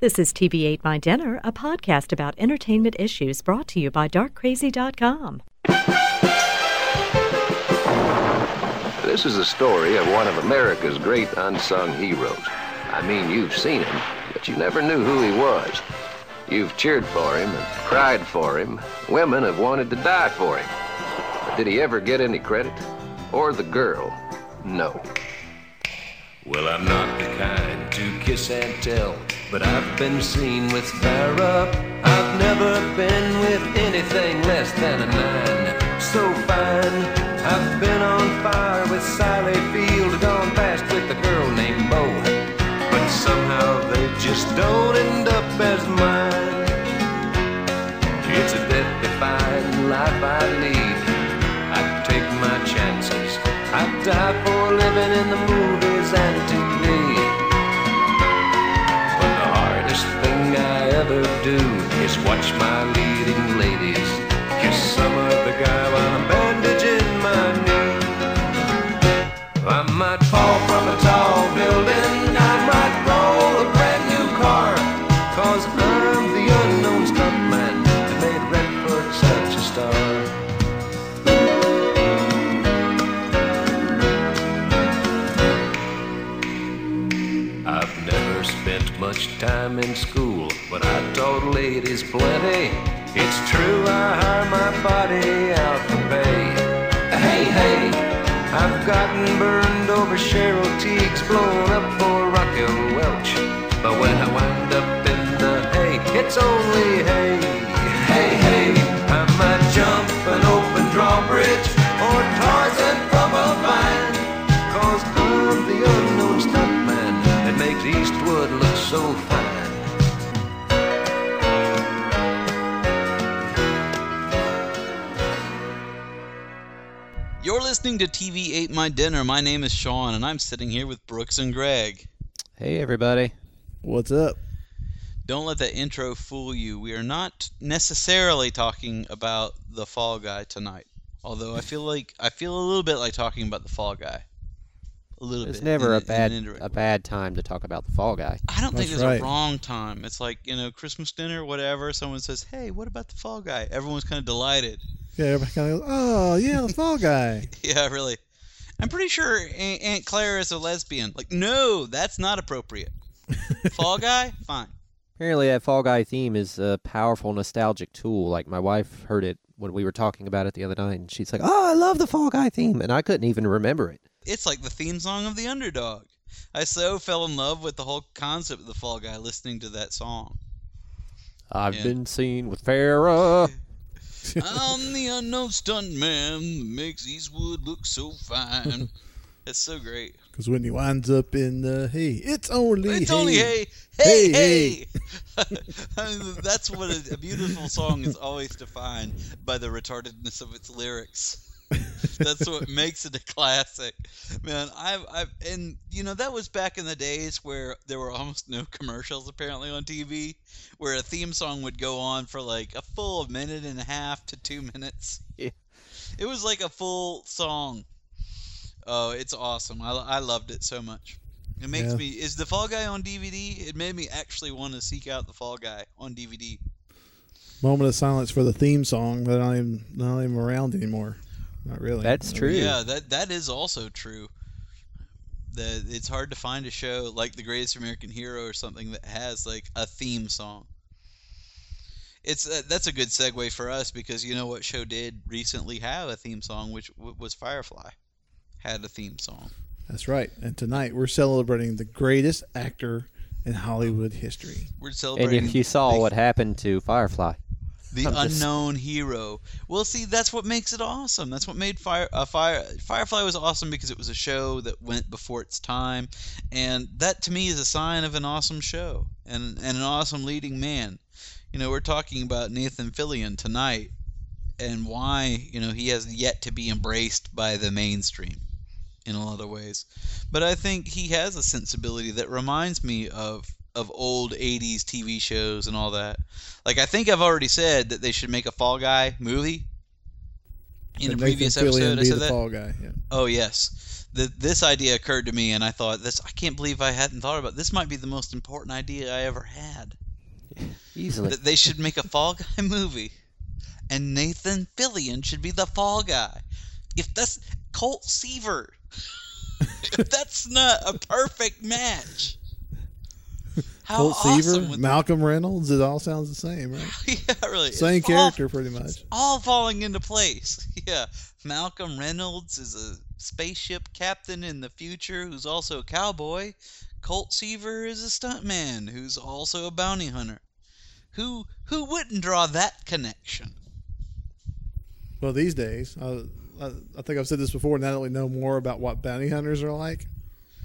This is TV Ate My Dinner, a podcast about entertainment issues brought to you by DarkCrazy.com. This is the story of one of America's great unsung heroes. I mean, you've seen him, but you never knew who he was. You've cheered for him and cried for him. Women have wanted to die for him. But did he ever get any credit? Or the girl? No. Well, I'm not the kind to kiss and tell, but I've been seen with Farrah. I've never been with anything less than a nine. So fine, I've been on fire with Sally Field, gone fast with a girl named Bo. But somehow they just don't end up as mine. It's a death-defying life I lead. I take my chances. I die for living in the do is watch my leading ladies kiss some other guy while I'm bandaging my knee. I might fall from a tall building. I might roll a brand new car. Cause I'm the unknown stuntman that made Redford such a star. I've never spent much time in school, but I taught ladies plenty. It's true, I hire my body out for pay. Hey, hey, I've gotten burned over Cheryl Tiegs, blown up for Raquel Welch. But when I wind up in the hay, it's only hay. Hey, hey, I might jump an open drawbridge or Tarzan from a vine. Cause I'm the unknown stuntman that makes Eastwood look so fine. You're listening to TV Ate My Dinner. My name is Sean, and I'm sitting here with Brooks and Greg. Hey, everybody. What's up? Don't let that intro fool you. We are not necessarily talking about the Fall Guy tonight. Although I feel like I feel a little bit like talking about the Fall Guy. A little It's bit. never in a bad in a bad time to talk about the Fall Guy. I don't think That's there's right. a wrong time. It's like, you know, Christmas dinner, whatever. Someone says, hey, what about the Fall Guy? Everyone's kind of delighted. Yeah, everybody kind of goes, oh, yeah, the Fall Guy. Yeah, really. I'm pretty sure Aunt Aunt Claire is a lesbian. Like, no, that's not appropriate. Fall Guy? Fine. Apparently, that Fall Guy theme is a powerful nostalgic tool. Like my wife heard it when we were talking about it the other night, and she's like, "Oh, I love the Fall Guy theme," and I couldn't even remember it. It's like the theme song of the underdog. I so fell in love with the whole concept of the Fall Guy listening to that song. I've Yeah. been seen with Farrah. I'm the unknown stuntman that makes Eastwood look so fine. That's so great. Because when he winds up in the hay, it's only It's hay. only hey, hey, Hey, hey. I mean, that's what a, a beautiful song is always defined by the retardedness of its lyrics. That's what makes it a classic, man. I've, I've, and you know that was back in the days where there were almost no commercials apparently on TV, where a theme song would go on for like a full minute and a half to two minutes. Yeah. It was like a full song. Oh, it's awesome. I, I loved it so much. It makes Yeah. me is the Fall Guy on DVD? It made me actually want to seek out the Fall Guy on DVD. Moment of silence for the theme song. They're not even, not even around anymore. Not really. That's true. Yeah, that that is also true. That it's hard to find a show like The Greatest American Hero or something that has like a theme song. It's uh, that's a good segue for us because you know what show did recently have a theme song, which w- was Firefly, had a theme song. That's right. And tonight we're celebrating the greatest actor in Hollywood history. We're celebrating. And celebrating. if you saw the- what happened to Firefly, the I'm just- unknown hero. Well, see, that's what makes it awesome. That's what made Fire uh, Fire Firefly was awesome because it was a show that went before its time, and that to me is a sign of an awesome show and and an awesome leading man. You know, we're talking about Nathan Fillion tonight, and why you know he has yet to be embraced by the mainstream in a lot of ways. But I think he has a sensibility that reminds me of of old 80s TV shows and all that. Like I think I've already said that they should make a Fall Guy movie. In a That previous Nathan Fillion episode I said that. Fall Guy. Yeah. Oh yes. th- this idea occurred to me, and I thought, "This I can't believe I hadn't thought about. This might be the most important idea I ever had. Easily. That they should make a Fall Guy movie, and Nathan Fillion should be the Fall Guy. If that's Colt Seaver, if that's not a perfect match." How Colt awesome Seaver, Malcolm Reynolds. It all sounds the same, right? yeah, really. Same It's all- character, pretty much. all falling into place. Yeah. Malcolm Reynolds is a spaceship captain in the future who's also a cowboy. Colt Seaver is a stuntman who's also a bounty hunter. Who who wouldn't draw that connection? Well, these days, I, I, I think I've said this before. Now that we know more about what bounty hunters are like,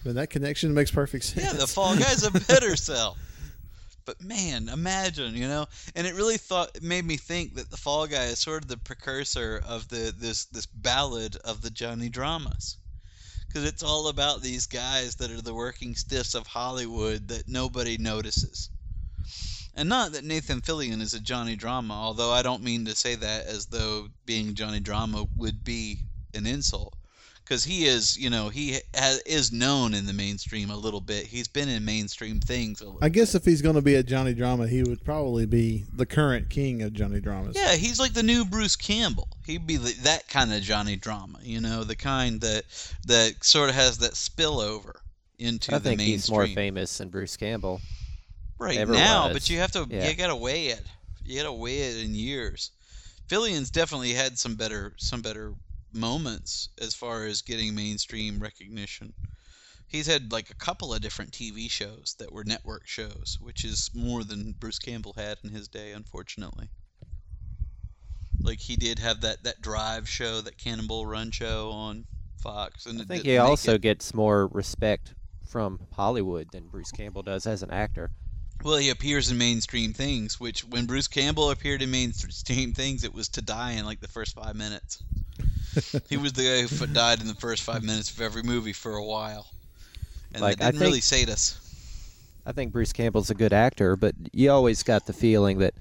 then that connection makes perfect sense. Yeah, the Fall Guy's a better sell. But man, imagine, you know, and it really thought it made me think that the Fall Guy is sort of the precursor of the this this ballad of the Johnny dramas. Because it's all about these guys that are the working stiffs of Hollywood that nobody notices. And not that Nathan Fillion is a Johnny drama, although I don't mean to say that as though being Johnny drama would be an insult because he is, you know, he ha- is known in the mainstream a little bit. He's been in mainstream things. A little I guess if he's going to be a Johnny Drama, he would probably be the current king of Johnny Dramas. Yeah, he's like the new Bruce Campbell. He'd be the, that kind of Johnny drama, you know, the kind that that sort of has that spillover into I the think mainstream. he's more famous than Bruce Campbell. right ever now, was. but you have to Yeah. you gotta weigh it. You gotta weigh it in years. Fillion's definitely had some better some better moments as far as getting mainstream recognition. He's had like a couple of different TV shows that were network shows, which is more than Bruce Campbell had in his day, unfortunately. Like he did have that that Drive show, that Cannonball Run show on Fox, and I think he also it. gets more respect from Hollywood than Bruce Campbell does as an actor. Well, he appears in mainstream things, which when Bruce Campbell appeared in mainstream things, it was to die in like the first five minutes. he was the guy who died in the first five minutes of every movie for a while, and Like, that didn't really think- sate us. I think Bruce Campbell's a good actor, but you always got the feeling that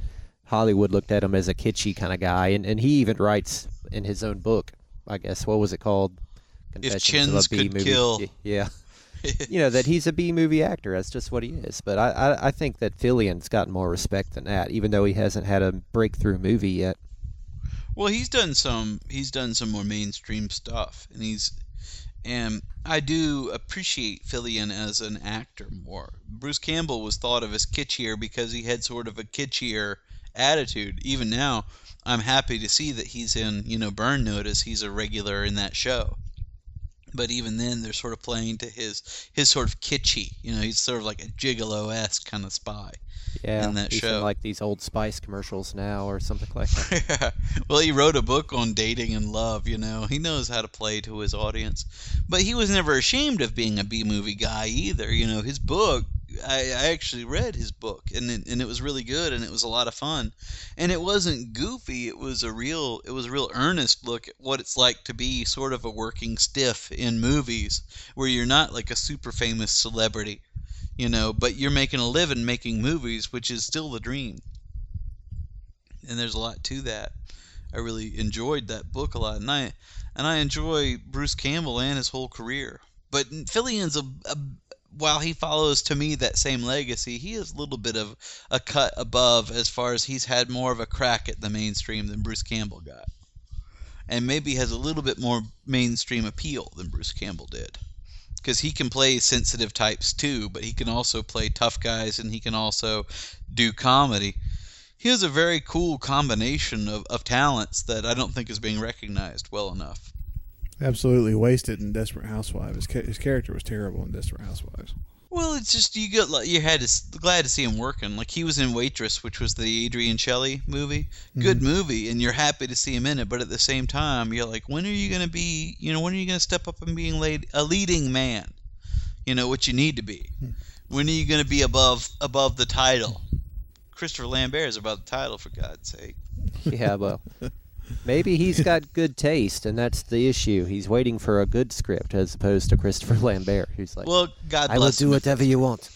Hollywood looked at him as a kitschy kind of guy, and, and he even writes in his own book, I guess, what was it called? Confessions chins of a could B-movie. kill. Yeah. you know, that he's a B movie actor. That's just what he is. But I, I, I think that Fillion's gotten more respect than that, even though he hasn't had a breakthrough movie yet. Well, he's done some. He's done some more mainstream stuff, and he's, and I do appreciate Fillion as an actor more. Bruce Campbell was thought of as kitschier because he had sort of a kitschier attitude. Even now, I'm happy to see that he's in, you know, Burn Notice. He's a regular in that show. But even then, they're sort of playing to his his sort of kitschy. You know, he's sort of like a gigolo esque kind of spy. Yeah, In that show. in like these old Spice commercials now or something like that. well, he wrote a book on dating and love, you know. He knows how to play to his audience. But he was never ashamed of being a B movie guy either. You know, his book, I, I actually read his book, and it, and it was really good, and it was a lot of fun. And it wasn't goofy, it was a real it was a real earnest look at what it's like to be sort of a working stiff in movies where you're not like a super famous celebrity, you know, but you're making a living making movies, which is still the dream and there's a lot to that. I really enjoyed that book a lot, and I and I enjoy Bruce Campbell and his whole career. But Fillion's a, a while he follows to me that same legacy, he is a little bit of a cut above as far as he's had more of a crack at the mainstream than Bruce Campbell got, and maybe has a little bit more mainstream appeal than Bruce Campbell did. Because he can play sensitive types too, but he can also play tough guys and he can also do comedy he has a very cool combination of, of talents that I don't think is being recognized well enough. Absolutely wasted in Desperate Housewives. His, ca- his character was terrible in Desperate Housewives. Well, it's just you got like you had to s- glad to see him working. Like he was in Waitress, which was the Adrienne Shelly movie. Good mm-hmm. movie, and you're happy to see him in it. But at the same time, you're like, when are you gonna be? You know, when are you gonna step up and being laid, a leading man? You know what you need to be. Hmm. When are you gonna be above above the title? Christopher Lambert is above the title, for God's sake. yeah, well, maybe he's got good taste, and that's the issue. He's waiting for a good script as opposed to Christopher Lambert, who's like, Well, God bless I will do whatever you want.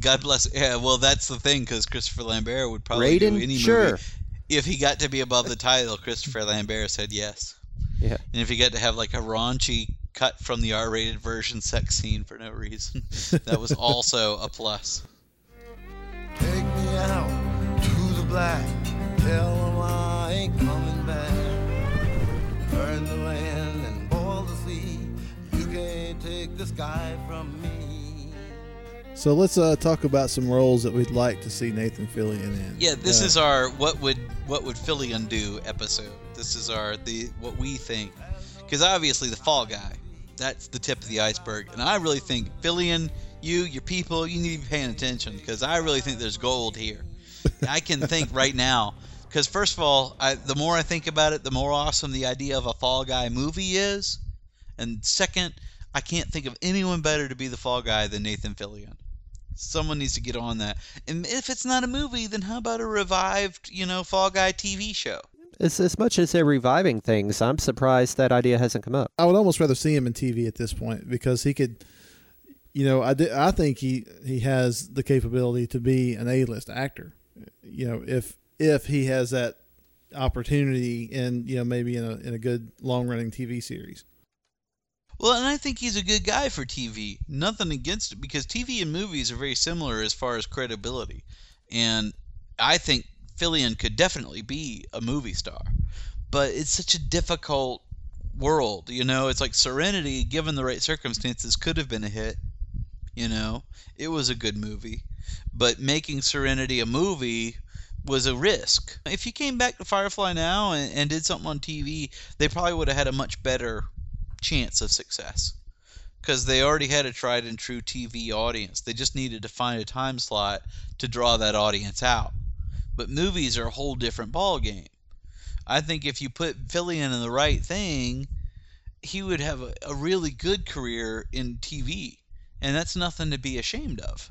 God bless. Yeah, well, that's the thing because Christopher Lambert would probably Raiden? do any Sure. movie if he got to be above the title. Christopher Lambert said yes, Yeah. and if he got to have like a raunchy cut from the R-rated version sex scene for no reason. that was also a plus. Take me out to the black. Tell 'em I ain't coming the sky from me. So let's uh, talk about some roles that we'd like to see Nathan Fillion in. Yeah, this Uh, is our what would what would Fillion do episode. This is our the what we think because obviously the Fall Guy, that's the tip of the iceberg, and I really think Fillion, you, your people, you need to be paying attention because I really think there's gold here. I can think right now because first of all, I, the more I think about it, the more awesome the idea of a Fall Guy movie is, and second, I can't think of anyone better to be the Fall Guy than Nathan Fillion. Someone needs to get on that. And if it's not a movie, then how about a revived, you know, Fall Guy TV show? As, as much as they're reviving things, I'm surprised that idea hasn't come up. I would almost rather see him in TV at this point because he could, you know, I, di- I think he he has the capability to be an A-list actor. You know, if if he has that opportunity in you know maybe in a in a good long running TV series. Well, and I think he's a good guy for TV. Nothing against it because TV and movies are very similar as far as credibility. And I think Fillion could definitely be a movie star. But it's such a difficult world, you know. It's like Serenity, given the right circumstances, could have been a hit. You know, it was a good movie. But making Serenity a movie was a risk. If you came back to Firefly now and, and did something on TV, they probably would have had a much better chance of success because they already had a tried and true TV audience. They just needed to find a time slot to draw that audience out. But movies are a whole different ball game. I think if you put Fillion in the right thing, he would have a, a really good career in TV, and that's nothing to be ashamed of.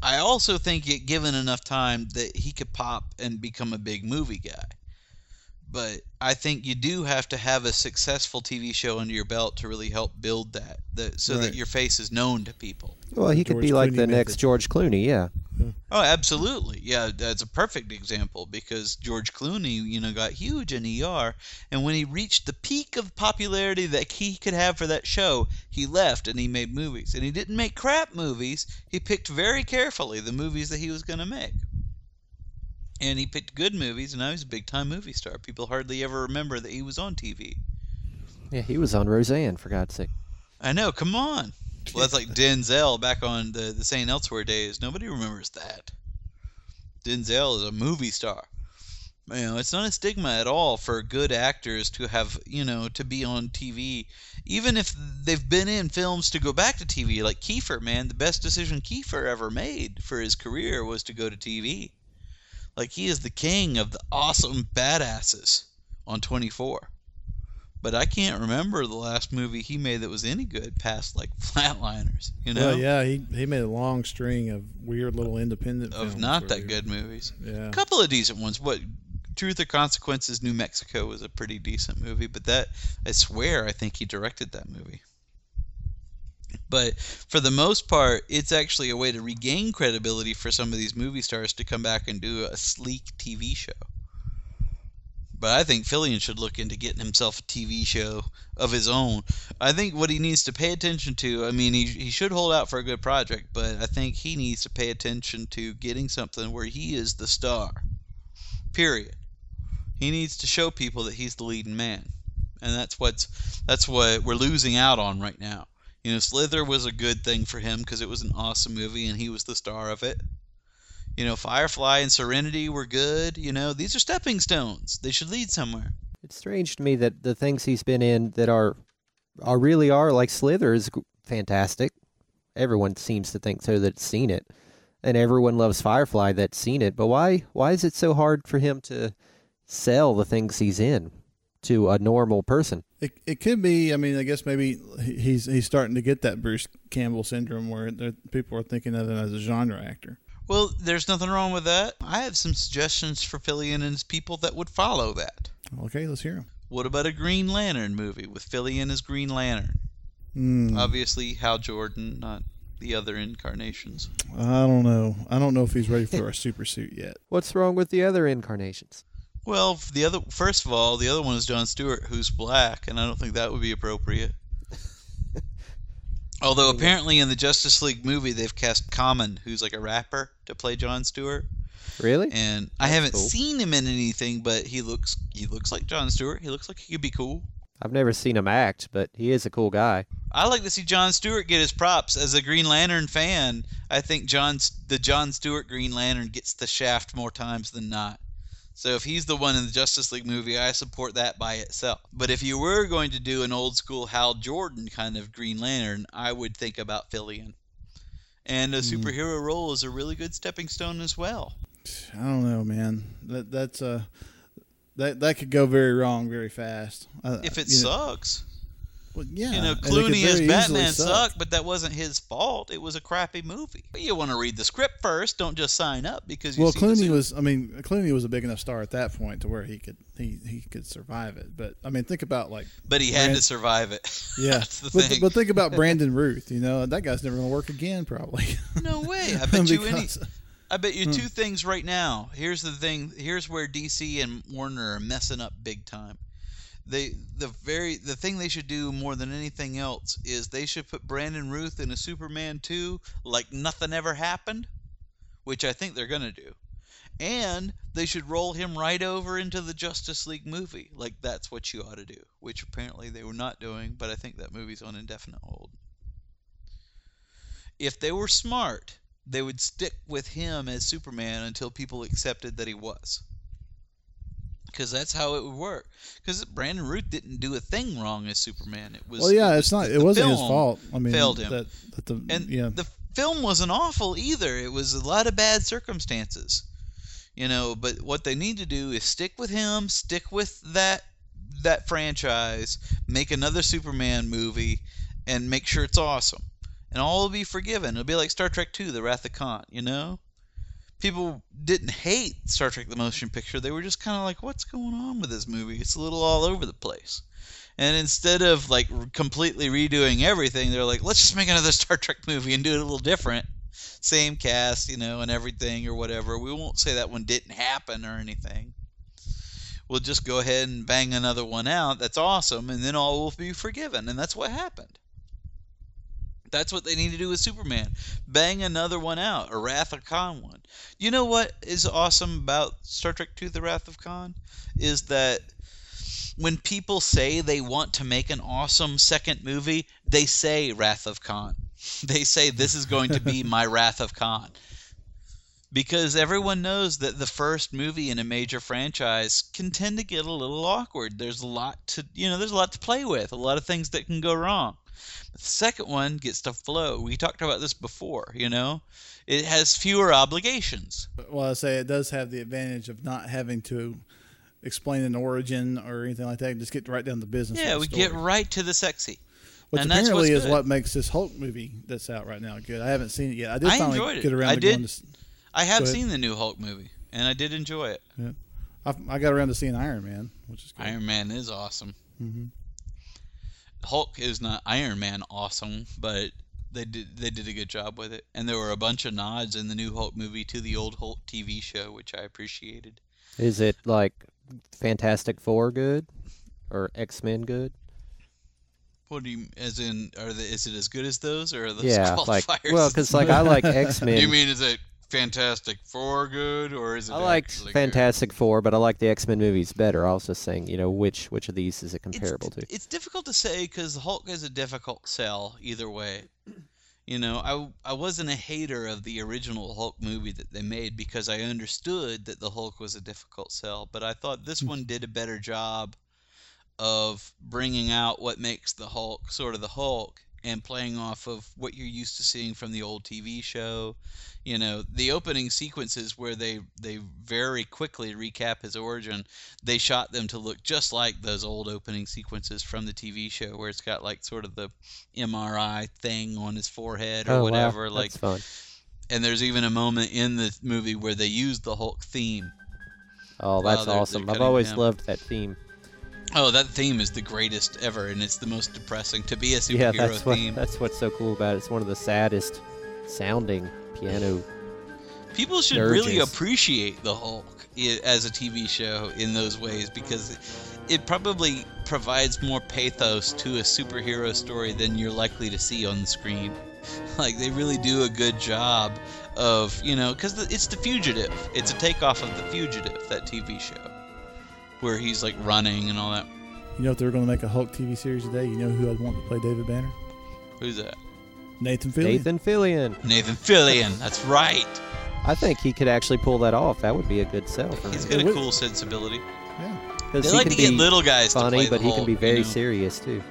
I also think given enough time that he could pop and become a big movie guy but I think you do have to have a successful TV show under your belt to really help build that, that so Right. that your face is known to people. Well, he could George be like Clooney the method. next George Clooney, yeah. Oh, absolutely. Yeah, that's a perfect example because George Clooney, you know, got huge in ER, and when he reached the peak of popularity that he could have for that show, he left and he made movies. And he didn't make crap movies. He picked very carefully the movies that he was going to make. And he picked good movies, and now he's a big time movie star. People hardly ever remember that he was on TV. Yeah, he was on Roseanne, for God's sake. I know, come on. Well, that's like Denzel back on the, the St. Elsewhere days. Nobody remembers that. Denzel is a movie star. You know, it's not a stigma at all for good actors to have, you know, to be on TV. Even if they've been in films to go back to TV, like Kiefer, man, the best decision Kiefer ever made for his career was to go to TV. Like, he is the king of the awesome badasses on 24 but I can't remember the last movie he made that was any good past like Flatliners, you know, Well, yeah, he he made a long string of weird little independent of not that good movies. Yeah. A couple of decent ones. What Truth or Consequences New Mexico was a pretty decent movie, but that I swear I think he directed that movie. But for the most part, it's actually a way to regain credibility for some of these movie stars to come back and do a sleek TV show. But I think Fillion should look into getting himself a TV show of his own. I think what he needs to pay attention to, I mean, he, he should hold out for a good project, but I think he needs to pay attention to getting something where he is the star. Period. He needs to show people that he's the leading man. And that's what's that's what we're losing out on right now. You know, Slither was a good thing for him because it was an awesome movie and he was the star of it. You know, Firefly and Serenity were good. You know, these are stepping stones. They should lead somewhere. It's strange to me that the things he's been in that are are really are like Slither is fantastic. Everyone seems to think so that's seen it, and everyone loves Firefly that's seen it. But why why is it so hard for him to sell the things he's in to a normal person? It, it could be. I mean, I guess maybe he's he's starting to get that Bruce Campbell syndrome where there- people are thinking of him as a genre actor. Well, there's nothing wrong with that. I have some suggestions for Fillion and his people that would follow that. Okay, let's hear them. What about a Green Lantern movie with Fillion as Green Lantern? Hmm, Obviously, Hal Jordan, not the other incarnations. I don't know. I don't know if he's ready for a super suit yet. What's wrong with the other incarnations? Well, the other first of all, the other one is John Stewart, who's black, and I don't think that would be appropriate. Although apparently in the Justice League movie they've cast Common, who's like a rapper, to play John Stewart. Really? And I That's haven't cool. seen him in anything, but he looks he looks like John Stewart. He looks like he could be cool. I've never seen him act, but he is a cool guy. I like to see John Stewart get his props as a Green Lantern fan. I think John the John Stewart Green Lantern gets the shaft more times than not. So if he's the one in the Justice League movie, I support that by itself. But if you were going to do an old school Hal Jordan kind of Green Lantern, I would think about Fillion. And a superhero role is a really good stepping stone as well. I don't know, man. That that's uh that that could go very wrong very fast. Uh, If it you know, sucks. Well, yeah. You know, Clooney as Batman suck. sucked, but that wasn't his fault. It was a crappy movie. But you want to read the script first. Don't just sign up because you Well, see Clooney was. I mean, Clooney was a big enough star at that point to where he could he, he could survive it. But I mean, think about like But he had to survive it. yeah. That's the but, thing. but think about Brandon Routh. You know, that guy's never going to work again, probably. no way. I bet you any. I bet Hmm. you two things right now. Here's the thing. Here's where DC and Warner are messing up big time. They the very the thing they should do more than anything else is they should put Brandon Routh in a Superman 2 like nothing ever happened, which I think they're going to do. And they should roll him right over into the Justice League movie. Like that's what you ought to do, which apparently they were not doing, but I think that movie's on indefinite hold. If they were smart, they would stick with him as Superman until people accepted that he was. Because that's how it would work. Because Brandon Routh didn't do a thing wrong as Superman. It was well, yeah, it it's not. It wasn't his fault. I mean, failed him. That, that the and yeah. the film wasn't awful either. It was a lot of bad circumstances, you know. But what they need to do is stick with him, stick with that that franchise, make another Superman movie, and make sure it's awesome, and all will be forgiven. It'll be like Star Trek II: The Wrath of Khan, you know. People didn't hate Star Trek: The Motion Picture. They were just kind of like, "What's going on with this movie? It's a little all over the place." And instead of like completely redoing everything, they're like, let's just make another Star Trek movie and do it a little different. Same cast, you know, and everything or whatever. We won't say that one didn't happen or anything. We'll just go ahead and bang another one out. That's awesome, and then all will be forgiven. And that's what happened. That's what they need to do with Superman. Bang another one out, a Wrath of Khan one. You know what is awesome about Star Trek II: The Wrath of Khan is that when people say they want to make an awesome second movie, they say Wrath of Khan. They say this is going to be my Wrath of Khan. Because everyone knows that the first movie in a major franchise can tend to get a little awkward. There's a lot to, you know, there's a lot to play with, a lot of things that can go wrong. The second one gets to flow. We talked about this before, you know. It has fewer obligations. well, I say it does have the advantage of not having to explain an origin or anything like that. Just get right down to the business. Yeah, we the get right to the sexy. Which and apparently is good. what makes this Hulk movie that's out right now good. I haven't seen it yet. I did I finally get around I to did. going to. I have seen the new Hulk movie, and I did enjoy it. I, I got around to seeing Iron Man, which is good. Iron Man is awesome. Mhm. Hulk is not Iron Man awesome, but they did they did a good job with it, and there were a bunch of nods in the new Hulk movie to the old Hulk TV show, which I appreciated. Is it like Fantastic Four good or X Men good? What do you, as in, are the, is it as good as those, or are those yeah, qualifiers? like well, because like I like X Men. you mean is it Fantastic Four good, or is it? I like actually good? Fantastic Four, but I like the X Men movies better. I was just saying, you know, which which of these is it comparable it's, to? It's difficult to say because the Hulk is a difficult sell either way. You know, I I wasn't a hater of the original Hulk movie that they made because I understood that the Hulk was a difficult sell, but I thought this hmm. one did a better job of bringing out what makes the Hulk sort of the Hulk and playing off of what you're used to seeing from the old TV show. You know, the opening sequences where they they very quickly recap his origin, they shot them to look just like those old opening sequences from the TV show where it's got like sort of the MRI thing on his forehead or oh whatever wow, like that's fun. and there's even a moment in the movie where they use the Hulk theme. Oh, that's they're- awesome. they're I've always down. loved that theme. Oh, that theme is the greatest ever and it's the most depressing to be a superhero Yeah, that's what theme. that's what's so cool about it. It's one of the saddest sounding piano. People should really appreciate the Hulk as a TV show in those ways because it probably provides more pathos to a superhero story than you're likely to see on the screen. Like they really do a good job of you know because it's the fugitive. It's a takeoff of the fugitive that TV show where he's like running and all that. You know, if they were going to make a Hulk TV series today, you know who I'd want to play David Banner? Who's that? Nathan Fillion. Nathan Fillion. Nathan Fillion. That's right. I think he could actually pull that off. That would be a good sell for He's him. got a cool sensibility. Yeah. 'Cause They he like can to get be little guys to funny, play the but he can Hulk, be you very know? serious too.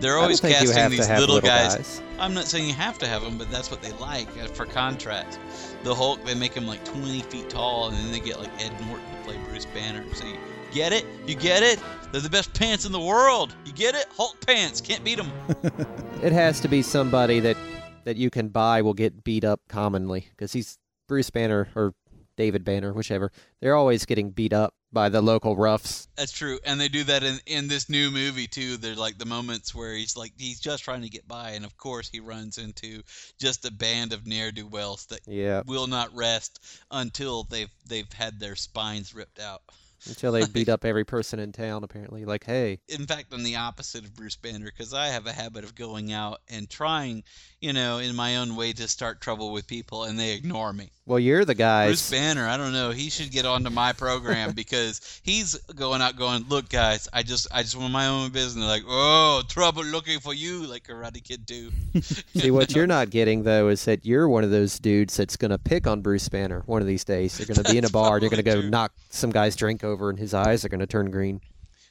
They're always don't you casting have these little, little guys. guys. I'm not saying you have to have them, but that's what they like uh, for contrast. The Hulk, they make him like 20 feet tall, and then they get like Ed Norton to play Bruce Banner. So you get it? You get it? They're the best pants in the world. You get it? Hulk pants. Can't beat them. It has to be somebody that that you can buy will get beat up commonly because he's Bruce Banner or David Banner, whichever. They're always getting beat up by the local roughs. That's true, and they do that in in this new movie too. There's like the moments where he's like he's just trying to get by, and of course he runs into just a band of ne'er do wells that Yeah, will not rest until they've they've had their spines ripped out. Until they beat up every person in town. Apparently, like, hey, In fact, I'm the opposite of Bruce Banner because I have a habit of going out and trying, you know, in my own way to start trouble with people, and they ignore me. well, you're the guy. Bruce Banner, I don't know. He should get onto my program because he's going out going, look, guys, I just I just want my own business. Like, oh, trouble looking for you, like Karate Kid do. See, what you're not getting though is that you're one of those dudes that's gonna pick on Bruce Banner one of these days. You're gonna be in a bar, and you're gonna go true. knock some guy's drink over, and his eyes are gonna turn green.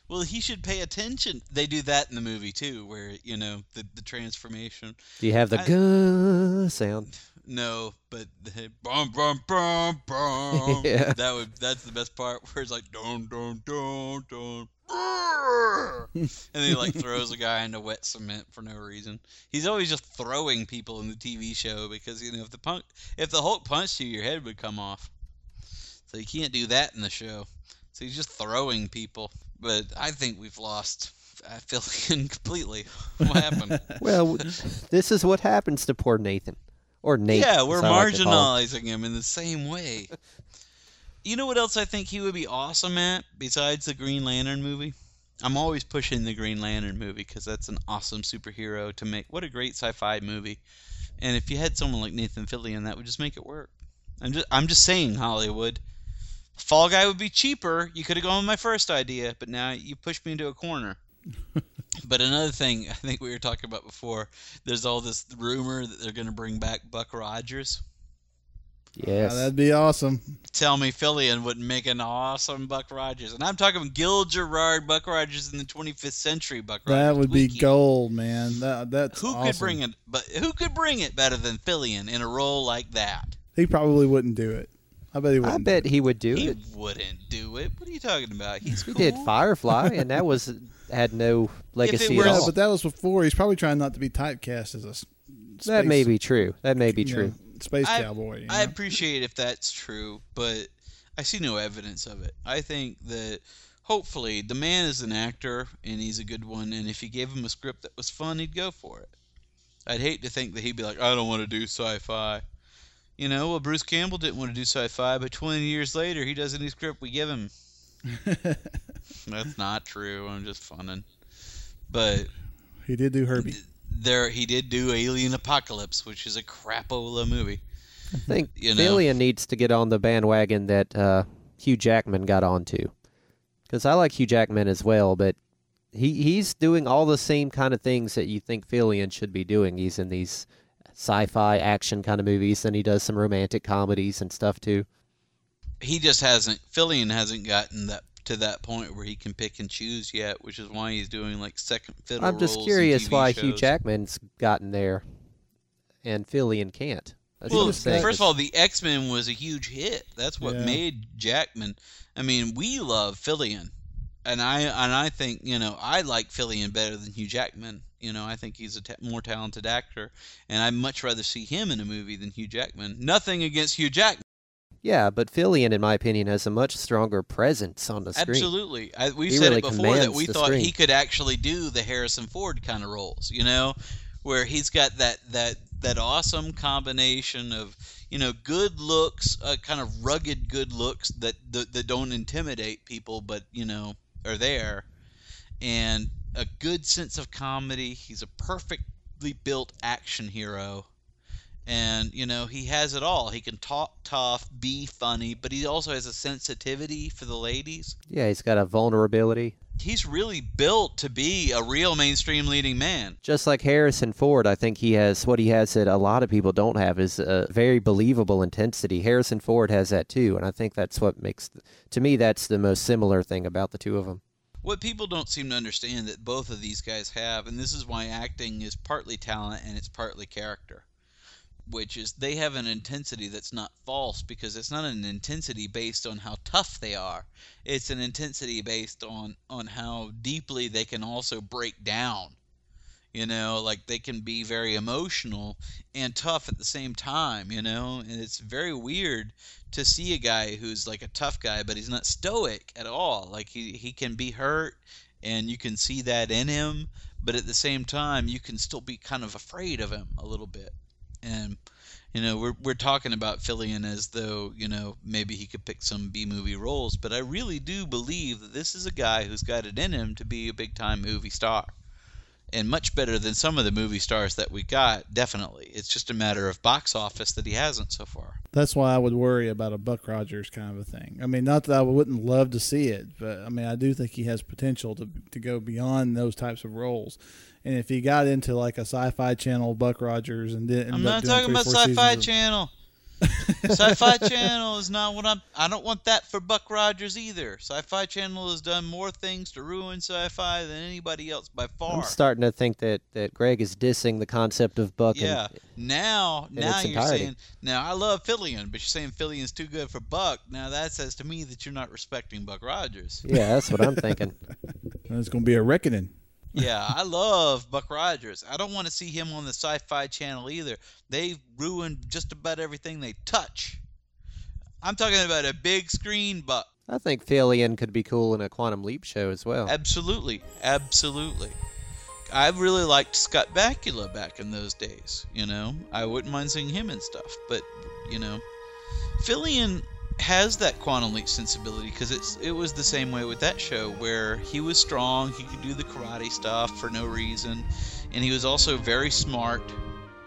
Well, he should pay attention. They do that in the movie too, where you know the the transformation. Do you have the I- sound? No, but the bum bum bum bum. Yeah. That would that's the best part where it's like dun dun dun dun. and then he like throws a guy into wet cement for no reason. He's always just throwing people in the TV show because you know if the punk if the Hulk punched you, your head would come off. So you can't do that in the show. So he's just throwing people. But I think we've lost uh, Fillion completely. What happened? Well, this is what happens to poor Nathan, or Nate. Yeah, we're as like to call him. marginalizing him in the same way. You know what else I think he would be awesome at besides the Green Lantern movie? I'm always pushing the Green Lantern movie because that's an awesome superhero to make. What a great sci-fi movie! And if you had someone like Nathan Fillion, that would just make it work. I'm just, I'm just saying, Hollywood. Fall Guy would be cheaper. You could have gone with my first idea, but now you pushed me into a corner. but another thing I think we were talking about before, there's all this rumor that they're going to bring back Buck Rogers. Yes. Yeah, that'd be awesome. Tell me Fillion would make an awesome Buck Rogers. And I'm talking Gil Gerard Buck Rogers in the 25th century Buck Rogers. That would be Twinkie. gold, man. That that's Who awesome. could bring it? But who could bring it better than Fillion in a role like that? He probably wouldn't do it. I bet he wouldn't. bet he would do it. He it. wouldn't do it. What are you talking about? He's He cool. did Firefly, and that was had no legacy were at Yeah, all. but that was before. He's probably trying not to be typecast as a s- space, that may be true. That may be you true. know, space I- cowboy. you I know? appreciate if that's true, but I see no evidence of it. I think that hopefully the man is an actor and he's a good one, and if he gave him a script that was fun, he'd go for it. I'd hate to think that he'd be like, I don't want to do sci-fi. You know, well, Bruce Campbell didn't want to do sci-fi, but 20 years later, he does any script we give him. That's not true. I'm just funning. But he did do Herbie. there, he did do Alien Apocalypse, which is a crapola movie. I think You know. Fillion needs to get on the bandwagon that uh, Hugh Jackman got onto. Because I like Hugh Jackman as well, but he he's doing all the same kind of things that you think Fillion should be doing. He's in these sci-fi action kind of movies, and he does some romantic comedies and stuff too. he just hasn't Fillion hasn't gotten that to that point where he can pick and choose yet, which is why he's doing like second fiddle. I'm just roles curious TV why Hugh. Jackman's gotten there, and Fillion can't. That's Well, first of all, the X Men was a huge hit. That's what Yeah. made Jackman. I mean, we love Fillion, and I and I think you know I like Fillion better than Hugh Jackman. You know, I think he's a ta- more talented actor, and I'd much rather see him in a movie than Hugh Jackman. Nothing against Hugh Jackman. yeah, but Fillion, in my opinion, has a much stronger presence on the screen. Absolutely. I, we've He said really it before that we thought he could actually do the Harrison Ford kind of roles, you know, where he's got that that that awesome combination of, you know, good looks, uh, kind of rugged good looks that, that that don't intimidate people, but, you know, are there, and a good sense of comedy. He's a perfectly built action hero. And, you know, he has it all. He can talk tough, be funny, but he also has a sensitivity for the ladies. Yeah, he's got a vulnerability. He's really built to be a real mainstream leading man. Just like Harrison Ford, I think he has what he has that a lot of people don't have is a very believable intensity. Harrison Ford has that too, and I think that's what makes to me that's the most similar thing about the two of them. What people don't seem to understand that both of these guys have, and this is why acting is partly talent and it's partly character, which is they have an intensity that's not false because it's not an intensity based on how tough they are. It's an intensity based on on how deeply they can also break down. You know, like they can be very emotional and tough at the same time, you know? And it's very weird to see a guy who's like a tough guy, but he's not stoic at all. Like he, he can be hurt and you can see that in him, but at the same time, you can still be kind of afraid of him a little bit. And you know, we're we're talking about Fillion as though you know maybe he could pick some B movie roles, but I really do believe that this is a guy who's got it in him to be a big time movie star, and much better than some of the movie stars that we got. Definitely, it's just a matter of box office that he hasn't so far. That's why I would worry about a Buck Rogers kind of a thing. I mean, not that I wouldn't love to see it, but I mean, I do think he has potential to to go beyond those types of roles. And if he got into like a Sci-Fi Channel Buck Rogers and didn't, I'm not talking about Sci-Fi Channel. Sci-Fi Channel is not what I'm. I don't want that for Buck Rogers either. Sci-Fi Channel has done more things to ruin sci-fi than anybody else by far. I'm starting to think that, that Greg is dissing the concept of Buck. Yeah. And, now, in now you're entirety. saying. Now I love Fillion, but you're saying Fillion's too good for Buck. Now that says to me that you're not respecting Buck Rogers. yeah, that's what I'm thinking. It's going to be a reckoning. Yeah, I love Buck Rogers. I don't want to see him on the Sci-Fi Channel either. They've ruined just about everything they touch. I'm talking about a big screen Buck. I think Fillion could be cool in a Quantum Leap show as well. Absolutely, absolutely. I really liked Scott Bakula back in those days. You know, I wouldn't mind seeing him and stuff. But you know, Fillion has that quantum leap sensibility because it's it was the same way with that show where he was strong, he could do the karate stuff for no reason, and he was also very smart,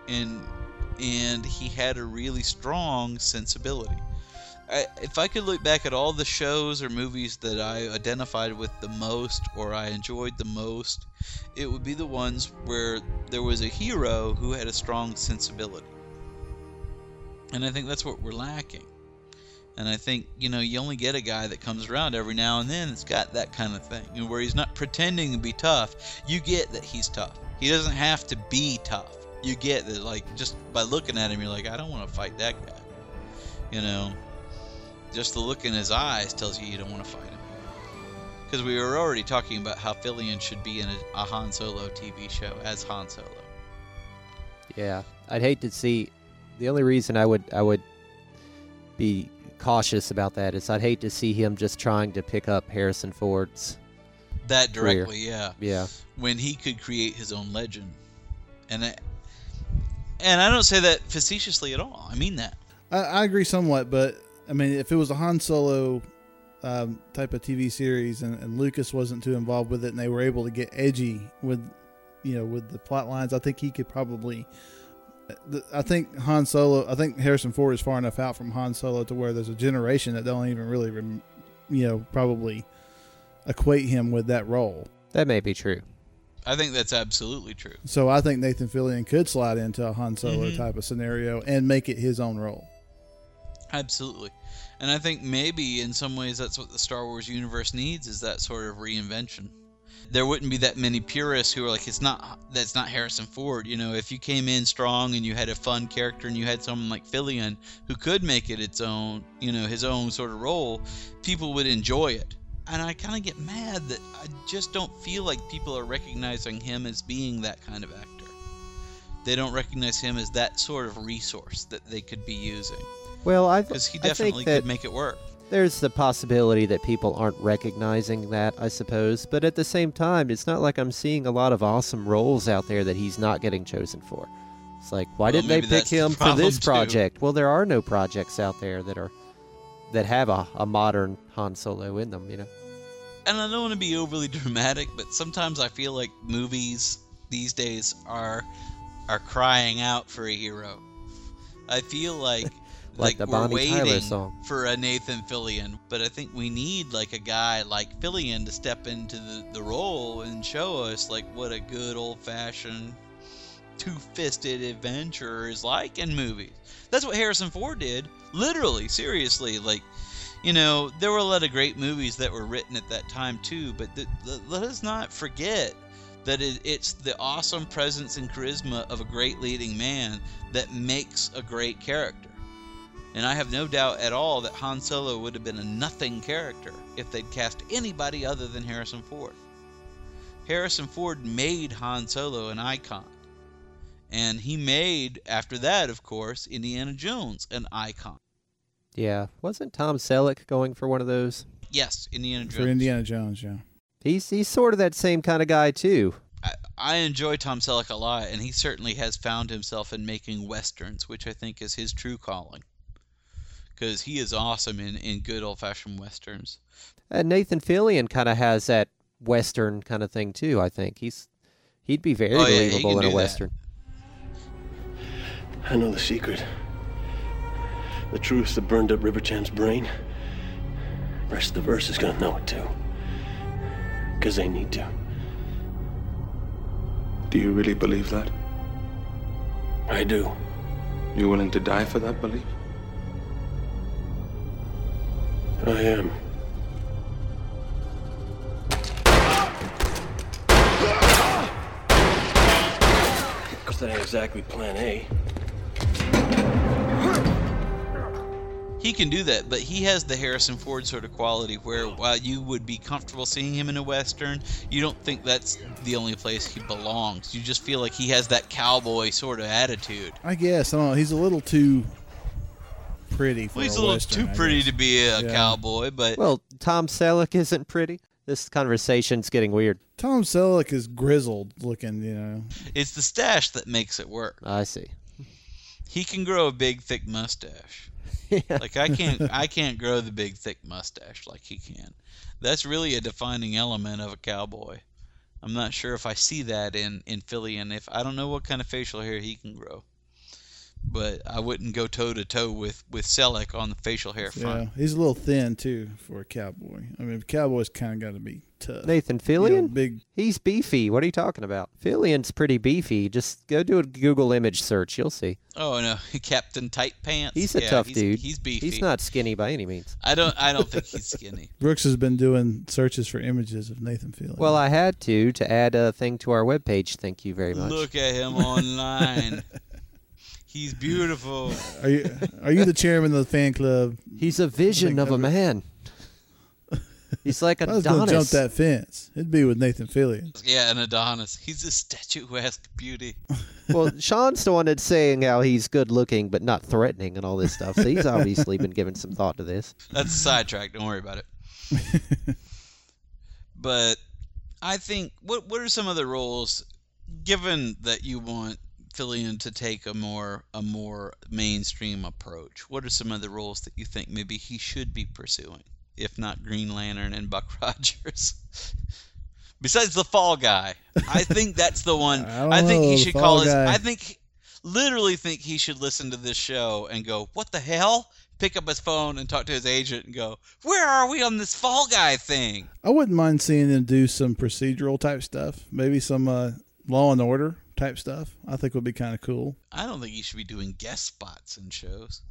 and and he had a really strong sensibility. I, if I could look back at all the shows or movies that I identified with the most or I enjoyed the most, it would be the ones where there was a hero who had a strong sensibility. And I think that's what we're lacking. And I think, you know, you only get a guy that comes around every now and then that's got that kind of thing, you know, where he's not pretending to be tough. You get that he's tough. He doesn't have to be tough. You get that, like, just by looking at him, you're like, I don't want to fight that guy. You know, just the look in his eyes tells you you don't want to fight him. Because we were already talking about how Fillion should be in a, a Han Solo TV show as Han Solo. Yeah, I'd hate to see. The only reason I would I would be cautious about that is I'd hate to see him just trying to pick up Harrison Ford's. That Career. directly, yeah. Yeah, when he could create his own legend. And I, and I don't say that facetiously at all. I mean that. I, I agree somewhat, but I mean, if it was a Han Solo um, type of TV series and, and Lucas wasn't too involved with it, and they were able to get edgy with, you know, with the plot lines, I think he could probably. The- I think Han Solo. I think Harrison Ford is far enough out from Han Solo to where there's a generation that don't even really, rem, you know, probably equate him with that role. that may be true. I think that's absolutely true. So I think Nathan Fillion could slide into a Han Solo Mhm. type of scenario and make it his own role. Absolutely. And I think maybe in some ways that's what the Star Wars universe needs is that sort of reinvention. There wouldn't be that many purists who are like, it's not that's not Harrison Ford. You know, if you came in strong and you had a fun character and you had someone like Fillion who could make it its own, you know, his own sort of role, people would enjoy it. And I kind of get mad that I just don't feel like people are recognizing him as being that kind of actor. They don't recognize him as that sort of resource that they could be using Well, I because he definitely that could make it work. There's the possibility that people aren't recognizing that, I suppose. But at the same time, it's not like I'm seeing a lot of awesome roles out there that he's not getting chosen for. It's like, why Well, didn't they pick that's the him for this too. project? Well, there are no projects out there that are that have a, a modern Han Solo in them. You know. and I don't want to be overly dramatic, but sometimes I feel like movies these days are are crying out for a hero. I feel like Like the we're Bonnie Tyler song. for a Nathan Fillion, but I think we need like a guy like Fillion to step into the, the role and show us like what a good old fashioned two-fisted adventurer is like in movies. That's what Harrison Ford did. Literally, seriously, like you know, there were a lot of great movies that were written at that time too, but th- th- let us not forget that it, it's the awesome presence and charisma of a great leading man that makes a great character. And I have no doubt at all that Han Solo would have been a nothing character if they'd cast anybody other than Harrison Ford. Harrison Ford made Han Solo an icon. And he made, after that, of course, Indiana Jones an icon. Yeah, wasn't Tom Selleck going for one of those? Yes, Indiana Jones. For Indiana Jones, yeah. He's he's sort of that same kind of guy too. I, I enjoy Tom Selleck a lot, and he certainly has found himself in making westerns, which I think is his true calling. Because he is awesome in, in good old fashioned westerns. And Nathan Fillion kind of has that western kind of thing too. I think he's he'd be very Oh, yeah, believable can in a do that. western. I know the secret. The truth that burned up River Tam's brain. Rest of the verse is gonna know it too. Because they need to. Do you really believe that? I do. You willing to die for that belief? I am. Of course, that ain't exactly plan A. He can do that, but he has the Harrison Ford sort of quality where while you would be comfortable seeing him in a Western, you don't think that's the only place he belongs. You just feel like he has that cowboy sort of attitude. I guess I don't know. He's a little too pretty for Well, he's a, a little Western, too pretty to be a Yeah. cowboy, but Well, Tom Selleck isn't pretty. This conversation's getting weird. Tom Selleck is grizzled looking, you know. it's the stash that makes it work. I see. He can grow a big thick mustache. Like I can't I can't grow the big thick mustache like he can. That's really a defining element of a cowboy. I'm not sure if I see that in in Philly and if I don't know what kind of facial hair he can grow. But I wouldn't go toe to toe with with Selleck on the facial hair front. Yeah, front. he's a little thin too for a cowboy. I mean, cowboys kind of got to be tough. Nathan You know, Fillion? big. He's beefy. What are you talking about? Fillion's pretty beefy. Just go do a Google image search. You'll see. Oh no, Captain Tight Pants. He's a Yeah, tough he's, dude. He's beefy. He's not skinny by any means. I don't I don't think he's skinny. Brooks has been doing searches for images of Nathan Fillion. Well, I had to to add a thing to our webpage. Thank you very much. Look at him online. he's beautiful. are you are you the chairman of the fan club? He's a vision of a man. He's like I was going Adonis. to jump that fence. It'd be with Nathan Fillion. Yeah, an Adonis. He's a statuesque beauty. well, Sean's the one that's saying how he's good looking but not threatening and all this stuff. So he's obviously been giving some thought to this. That's a sidetrack. Don't worry about it. but I think what what are some of the roles, given that you want Fillion to take a more a more mainstream approach? What are some other roles that you think maybe he should be pursuing, if not Green Lantern and Buck Rogers? Besides the Fall Guy, I think that's the one. I I think know, he should call his. Guy. I think, literally, think he should listen to this show and go, "What the hell?" Pick up his phone and talk to his agent and go, "Where are we on this Fall Guy thing?" I wouldn't mind seeing him do some procedural type stuff. Maybe some uh, Law and Order type stuff. I think would be kind of cool. I don't think he should be doing guest spots in shows.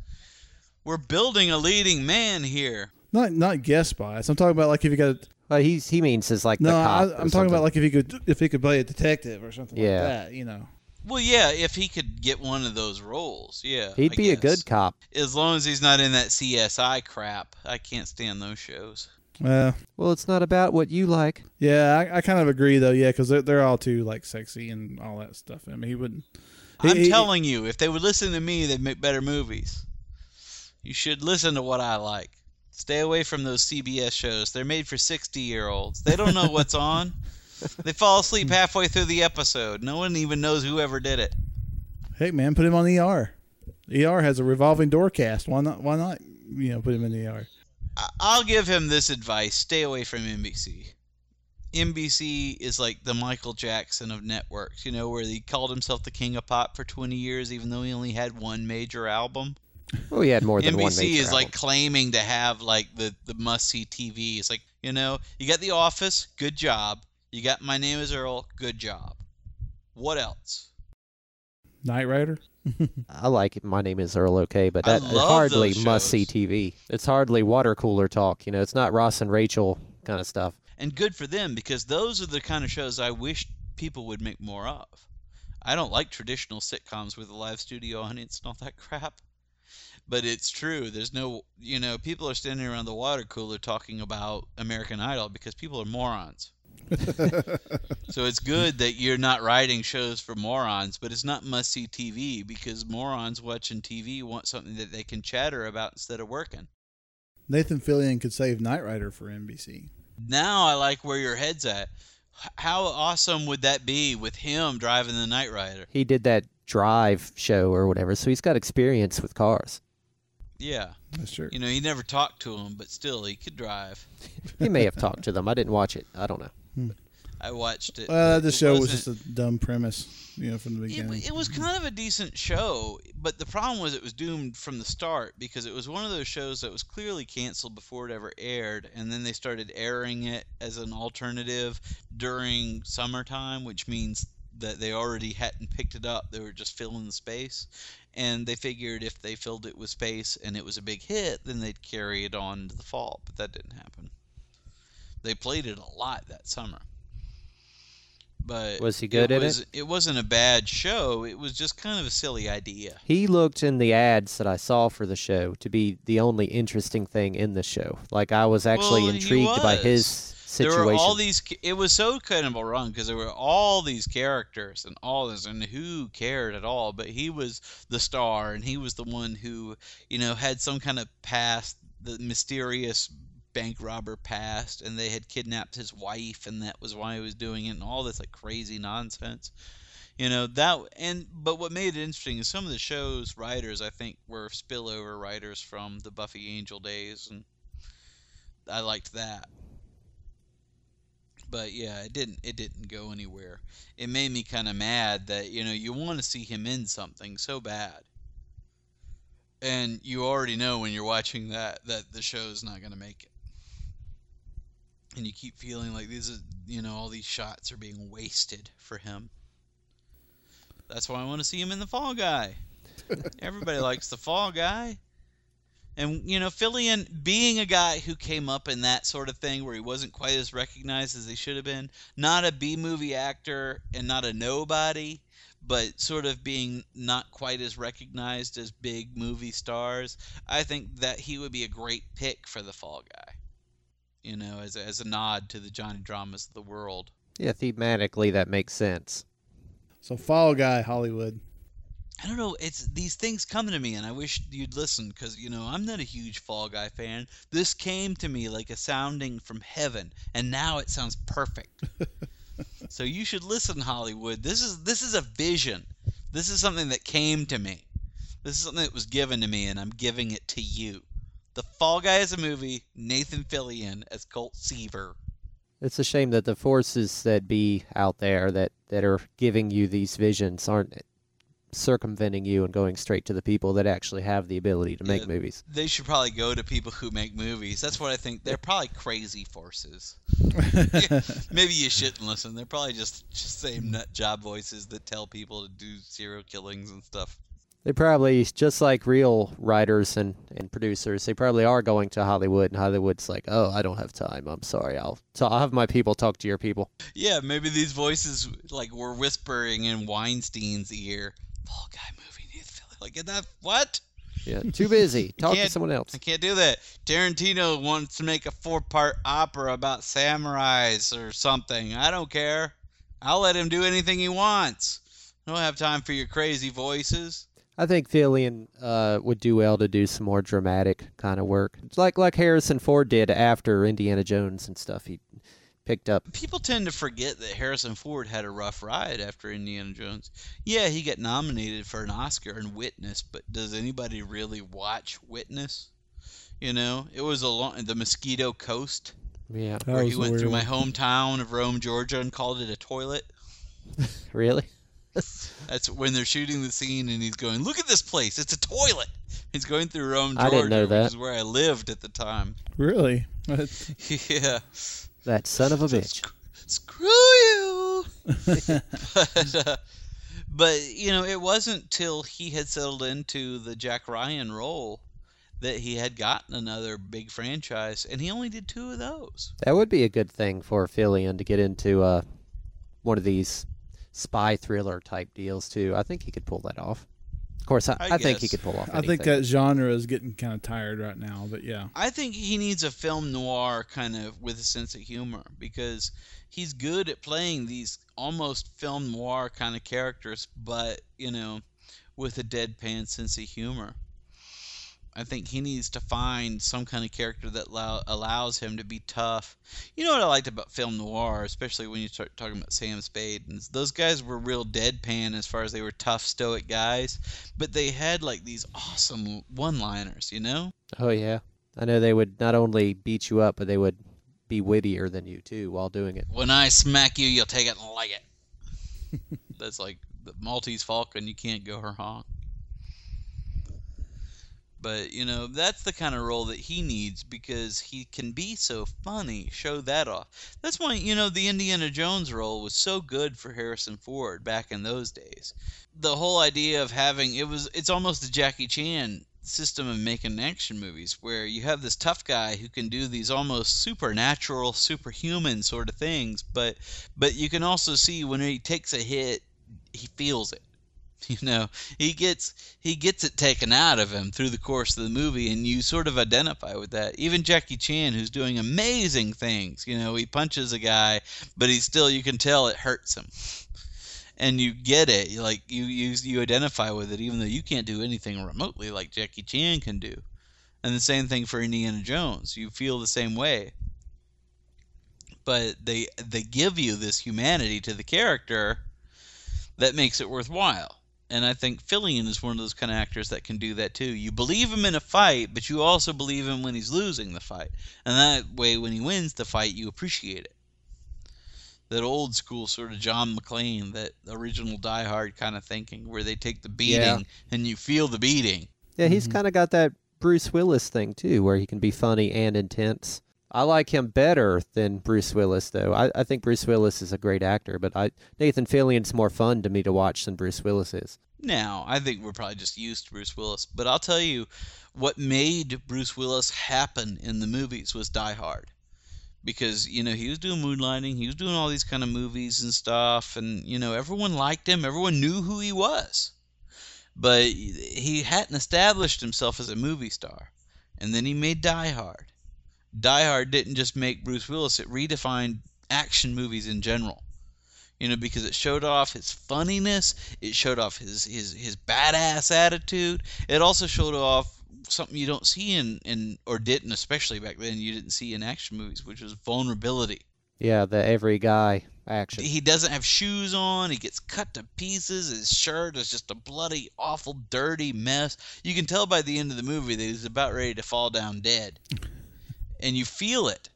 We're building a leading man here. Not not guest spots. I'm talking about like if you got. Well, he's he means is like No, the I, cop. I'm or talking something. about like if he could if he could play a detective or something Yeah. like that. You know. Well, yeah, if he could get one of those roles, yeah. he'd I be a good cop. As long as he's not in that CSI crap. I can't stand those shows. Well, Well, it's not about what you like. yeah, I, I kind of agree though. Yeah, because they're they're all too like sexy and all that stuff. I mean, he wouldn't. he- I'm he- telling you, if they would listen to me, they'd make better movies. You should listen to what I like. Stay away from those CBS shows. They're made for 60 year olds. They don't know what's on. They fall asleep halfway through the episode. No one even knows whoever did it. Hey man, put him on ER. ER has a revolving door cast. Why not? Why not? You know, put him in the ER. I'll give him this advice: stay away from NBC. NBC is like the Michael Jackson of networks, you know, where he called himself the king of pop for 20 years, even though he only had one major album. Well, he had more than one NBC is like claiming to have like the the must see TV. It's like you know, you got The Office, good job. You got My Name Is Earl, good job. What else? Knight Rider. I like it. My name is Earl. Okay, but I that hardly must see. TV. It's hardly water cooler talk. You know, it's not Ross and Rachel kind of stuff. And good for them because those are the kind of shows I wish people would make more of. I don't like traditional sitcoms with a live studio audience and all that crap. But it's true. There's no, you know, people are standing around the water cooler talking about American Idol because people are morons. so it's good that you're not writing shows for morons, but it's not must see TV because morons watching TV want something that they can chatter about instead of working. Nathan Fillion could save Knight Rider for NBC. Now I like where your head's at. How awesome would that be with him driving the Knight Rider? He did that drive show or whatever, so he's got experience with cars. Yeah. That's true. You know, he never talked to him, but still, he could drive. He may have talked to them. I didn't watch it. I don't know. Hmm. I watched it. Well, the it show was just a dumb premise, you know, from the It, beginning. it was kind of a decent show, but the problem was it was doomed from the start because it was one of those shows that was clearly canceled before it ever aired, and then they started airing it as an alternative during summertime, which means that they already hadn't picked it up. They were just filling the space, and they figured if they filled it with space and it was a big hit, then they'd carry it on to the fall, but that didn't happen. They played it a lot that summer. But Was he good it at it? was, It wasn't a bad show. It was just kind of a silly idea. He looked in the ads that I saw for the show to be the only interesting thing in the show. Like I was actually Well, intrigued by his situation. There were all these. It was so kind of a run because there were all these characters and all this, and who cared at all? But he was the star, and he was the one who, you know, had some kind of past, the mysterious bank robber past, and they had kidnapped his wife, and that was why he was doing it, and all this like crazy nonsense. You know that, and but what made it interesting is some of the show's writers, I think, were spillover writers from the Buffy Angel days, and I liked that but yeah, it didn't it didn't go anywhere. It made me kind of mad that you know you want to see him in something so bad, and you already know when you're watching that that the show's not gonna make it, and you keep feeling like these are you know all these shots are being wasted for him. That's why I want to see him in the Fall Guy. Everybody likes the Fall Guy. And you know, Fillion being a guy who came up in that sort of thing where he wasn't quite as recognized as he should have been, not a B movie actor and not a nobody, but sort of being not quite as recognized as big movie stars, I think that he would be a great pick for the Fall Guy. You know, as a, as a nod to the Johnny Dramas of the world. yeah, thematically that makes sense. So Fall Guy Hollywood. I don't know. It's these things come to me, and I wish you'd listen because you know I'm not a huge Fall Guy fan. This came to me like a sounding from heaven, and now it sounds perfect. so you should listen, Hollywood. This is this is a vision. This is something that came to me. This is something that was given to me, and I'm giving it to you. The Fall Guy is a movie. Nathan Fillion as Colt Seaver. It's a shame that the forces that be out there that, that are giving you these visions aren't circumventing you and going straight to the people that actually have the ability to make Yeah, movies. They should probably go to people who make movies. That's what I think. They're probably crazy forces. Maybe you shouldn't listen. They're probably just, just same nut job voices that tell people to do serial killings and stuff. They probably, just like real writers and, and producers, they probably are going to Hollywood, and Hollywood's like, oh, I don't have time. I'm sorry. I'll, so I'll have my people talk to your people. Yeah, maybe these voices like were whispering in Weinstein's ear. Fall guy movie needs Philly. Like that. What? Yeah, too busy. Talk to someone else. I can't do that. Tarantino wants to make a four-part opera about samurais or something. I don't care. I'll let him do anything he wants. I don't have time for your crazy voices. I think Fillion uh, would do well to do some more dramatic kind of work, It's like like Harrison Ford did after Indiana Jones and stuff. He picked up. People tend to forget that Harrison Ford had a rough ride after Indiana Jones. Yeah, he got nominated for an Oscar in Witness, but does anybody really watch Witness? You know, it was along the Mosquito Coast Yeah. That where was he went weird through my hometown of Rome, Georgia, and called it a toilet. Really? That's when they're shooting the scene, and he's going, "Look at this place! It's a toilet." He's going through Rome, Georgia, I didn't know that. which is where I lived at the time. Really? yeah. That son of a bitch. Screw you. but, uh, but you know, it wasn't till he had settled into the Jack Ryan role that he had gotten another big franchise, and he only did two of those. That would be a good thing for Fillion to get into uh, one of these spy thriller type deals too. I think he could pull that off. Of course, I, I I, think he could pull off. I think that genre is getting kind of tired right now, but yeah. I think he needs a film noir kind of with a sense of humor because he's good at playing these almost film noir kind of characters, but you know, with a deadpan sense of humor. I think he needs to find some kind of character that allow, allows him to be tough. You know what I liked about film noir, especially when you start talking about Sam Spade, and those guys were real deadpan as far as they were tough, stoic guys, but they had like these awesome one-liners, you know? Oh yeah, I know they would not only beat you up, but they would be wittier than you too while doing it. When I smack you, you'll take it and like it. That's like the Maltese Falcon. You can't go her honk. But you know that's the kind of role that he needs because he can be so funny. Show that off. That's why you know the Indiana Jones role was so good for Harrison Ford back in those days. The whole idea of having it was it's almost a Jackie Chan system of making action movies where you have this tough guy who can do these almost supernatural superhuman sort of things but but you can also see when he takes a hit he feels it you know he gets he gets it taken out of him through the course of the movie and you sort of identify with that. Even jackie chan who's doing amazing things you know he punches a guy but he still you can tell it hurts him. And you get it like you you you identify with it even though you can't do anything remotely like jackie chan can do. And the same thing for indiana jones you feel the same way. But they they give you this humanity to the character that makes it worthwhile and I think Fillion is one of those kind of actors that can do that too. You believe him in a fight, but you also believe him when he's losing the fight. And that way, when he wins the fight, you appreciate it. That old school sort of John McClane, that original Die Hard kind of thinking, where they take the beating Yeah. and you feel the beating. Yeah, he's mm-hmm. kind of got that Bruce Willis thing too, where he can be funny and intense. I like him better than Bruce Willis, though. I, I think Bruce Willis is a great actor, but I Nathan Fillion's more fun to me to watch than Bruce Willis is. Now, I think we're probably just used to Bruce Willis, but I'll tell you what made Bruce Willis happen in the movies was Die Hard. Because, you know, he was doing moonlighting, he was doing all these kind of movies and stuff, and, you know, everyone liked him, everyone knew who he was. But he hadn't established himself as a movie star. And then he made Die Hard. Die Hard didn't just make Bruce Willis, it redefined action movies in general you know, because it showed off his funniness, it showed off his his his badass attitude. It also showed off something you don't see in in or didn't, especially back then, you didn't see in action movies, which was vulnerability. Yeah, the every guy action. He doesn't have shoes on. He gets cut to pieces. His shirt is just a bloody, awful, dirty mess. You can tell by the end of the movie that he's about ready to fall down dead, and you feel it.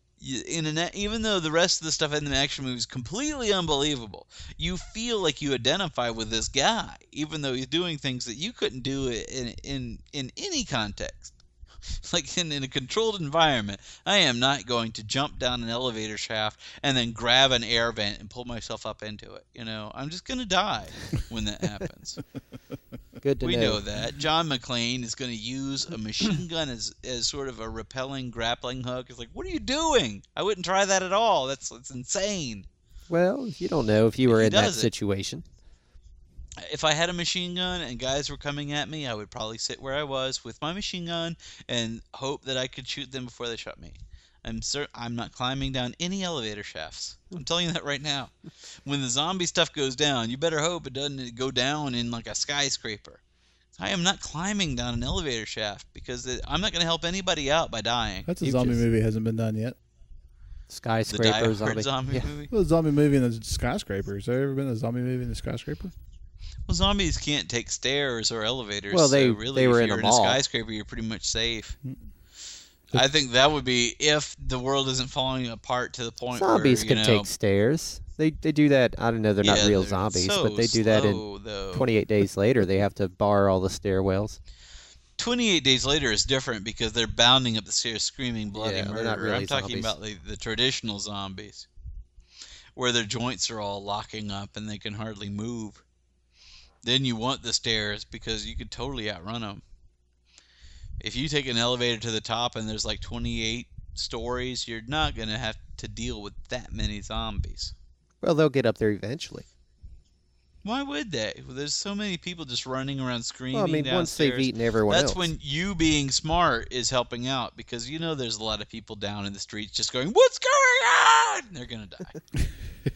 In an, even though the rest of the stuff in the action movie is completely unbelievable, you feel like you identify with this guy, even though he's doing things that you couldn't do in in in any context. Like in, in a controlled environment, I am not going to jump down an elevator shaft and then grab an air vent and pull myself up into it. You know, I'm just going to die when that happens. Good to we know. know that. John McClane is going to use a machine gun as, as sort of a repelling grappling hook. It's like, what are you doing? I wouldn't try that at all. That's, that's insane. Well, you don't know if you were in that it. situation. If I had a machine gun and guys were coming at me, I would probably sit where I was with my machine gun and hope that I could shoot them before they shot me. I'm cer- I'm not climbing down any elevator shafts. I'm telling you that right now. When the zombie stuff goes down, you better hope it doesn't go down in like a skyscraper. I am not climbing down an elevator shaft because it, I'm not going to help anybody out by dying. That's a You've zombie just- movie hasn't been done yet. The Die Skyscraper Hard zombie. zombie Yeah. movie. Well, a zombie movie in a skyscraper. Has there ever been a zombie movie in a skyscraper? Well, zombies can't take stairs or elevators. Well, they- so really, they were if in you're mall. in a skyscraper, you're pretty much safe. Mm. I think that would be if the world isn't falling apart to the point Zombies where, can know, take stairs. They they do that. I don't know. They're not real they're zombies, so but they do that in though. 28 days later. They have to bar all the stairwells. 28 days later is different because they're bounding up the stairs screaming bloody Yeah, murder. really I'm talking zombies. about the, the traditional zombies where their joints are all locking up and they can hardly move. Then you want the stairs because you could totally outrun them. If you take an elevator to the top and there's like 28 stories, you're not going to have to deal with that many zombies. Well, they'll get up there eventually. Why would they? Well, there's so many people just running around screaming. Well, I mean, once they've eaten everyone else. That's else. when you being smart is helping out because you know there's a lot of people down in the streets just going, "What's going on?" They're gonna die.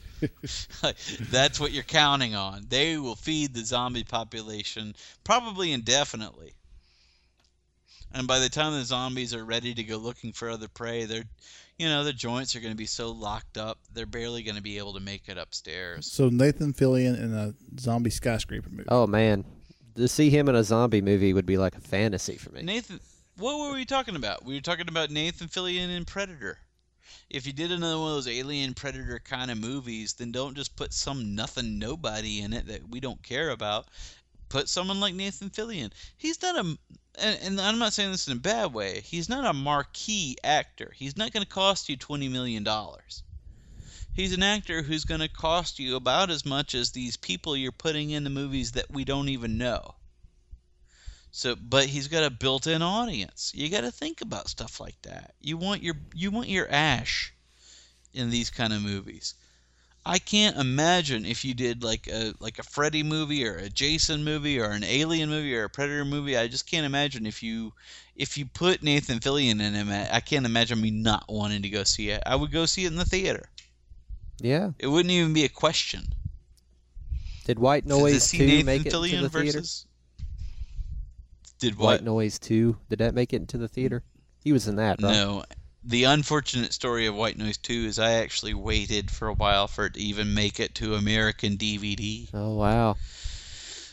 Like, That's what you're counting on. They will feed the zombie population probably indefinitely. And by the time the zombies are ready to go looking for other prey, they're, you know, their joints are going to be so locked up, they're barely going to be able to make it upstairs. So Nathan Fillion in a zombie skyscraper movie. Oh man, to see him in a zombie movie would be like a fantasy for me. Nathan, what were we talking about? We were talking about Nathan Fillion in Predator. If you did another one of those alien predator kind of movies, then don't just put some nothing nobody in it that we don't care about. Put someone like Nathan Fillion. He's not a, and, and I'm not saying this in a bad way. He's not a marquee actor. He's not going to cost you twenty million dollars. He's an actor who's going to cost you about as much as these people you're putting in the movies that we don't even know. So, but he's got a built-in audience. You got to think about stuff like that. You want your you want your Ash in these kind of movies. I can't imagine if you did like a like a Freddy movie or a Jason movie or an Alien movie or a Predator movie. I just can't imagine if you if you put Nathan Fillion in him. I can't imagine me not wanting to go see it. I would go see it in the theater. Yeah. It wouldn't even be a question. Did White Noise to see 2 Nathan make it Fillion the theater? versus did White what? Noise 2, did that make it into the theater? He was in that, right? No. The unfortunate story of White Noise 2 is I actually waited for a while for it to even make it to American DVD. Oh wow.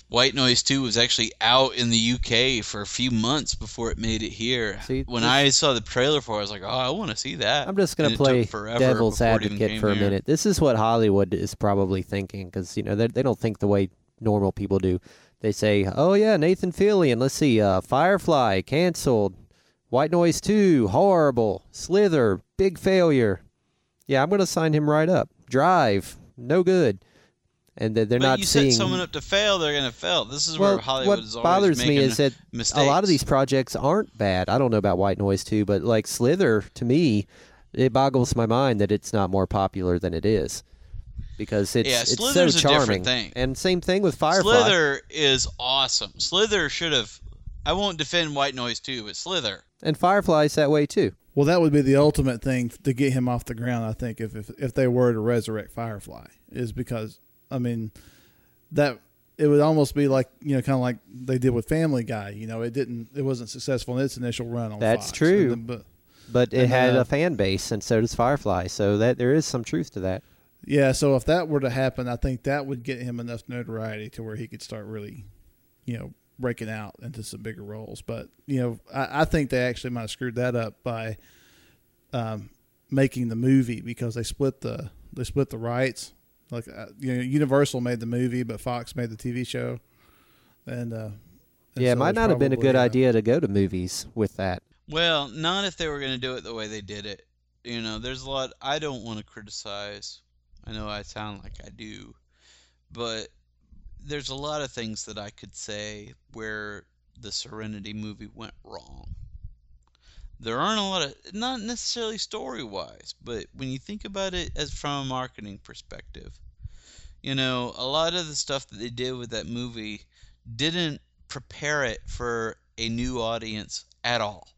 White Noise 2 was actually out in the UK for a few months before it made it here. See, when this- I saw the trailer for it, I was like, oh, I want to see that. I'm just going to play devil's before it even advocate for a here. minute. This is what Hollywood is probably thinking because you know they they don't think the way normal people do. They say, "Oh yeah, Nathan Fillion. Let's see, uh, Firefly canceled, White Noise two horrible, Slither big failure. Yeah, I'm going to sign him right up. Drive no good." And they- they're but not you seeing. set someone up to fail, they're going to fail. This is well, where Hollywood what is always bothers me is that mistakes. a lot of these projects aren't bad. I don't know about White Noise 2, but like Slither, to me, it boggles my mind that it's not more popular than it is because it's Yeah, it's so Slither's a different charming. thing. And same thing with Firefly. Slither is awesome. Slither should have. I won't defend White Noise 2, but Slither. And Firefly's that way too. Well, that would be the ultimate thing to get him off the ground. I think if if, if they were to resurrect Firefly, is because I mean that it would almost be like you know kind of like they did with Family Guy. You know, it didn't it wasn't successful in its initial run on. That's Fox. true. Then- but But it And, had uh, a fan base, and so does Firefly. So that there is some truth to that. Yeah, so if that were to happen, I think that would get him enough notoriety to where he could start really, you know, breaking out into some bigger roles. But you know, I, I think they actually might have screwed that up by um, making the movie because they split the they split the rights. Like uh, you know, Universal made the movie, but Fox made the TV show. And uh, and yeah, it might there's not have been a good uh, idea to go to movies with that. Well, not if they were going to do it the way they did it. You know, there's a lot I don't want to criticize. I know I sound like I do, but there's a lot of things that I could say where the Serenity movie went wrong. There aren't a lot of not necessarily story wise, but when you think about it as from a marketing perspective, you know, a lot of the stuff that they did with that movie didn't prepare it for a new audience at all.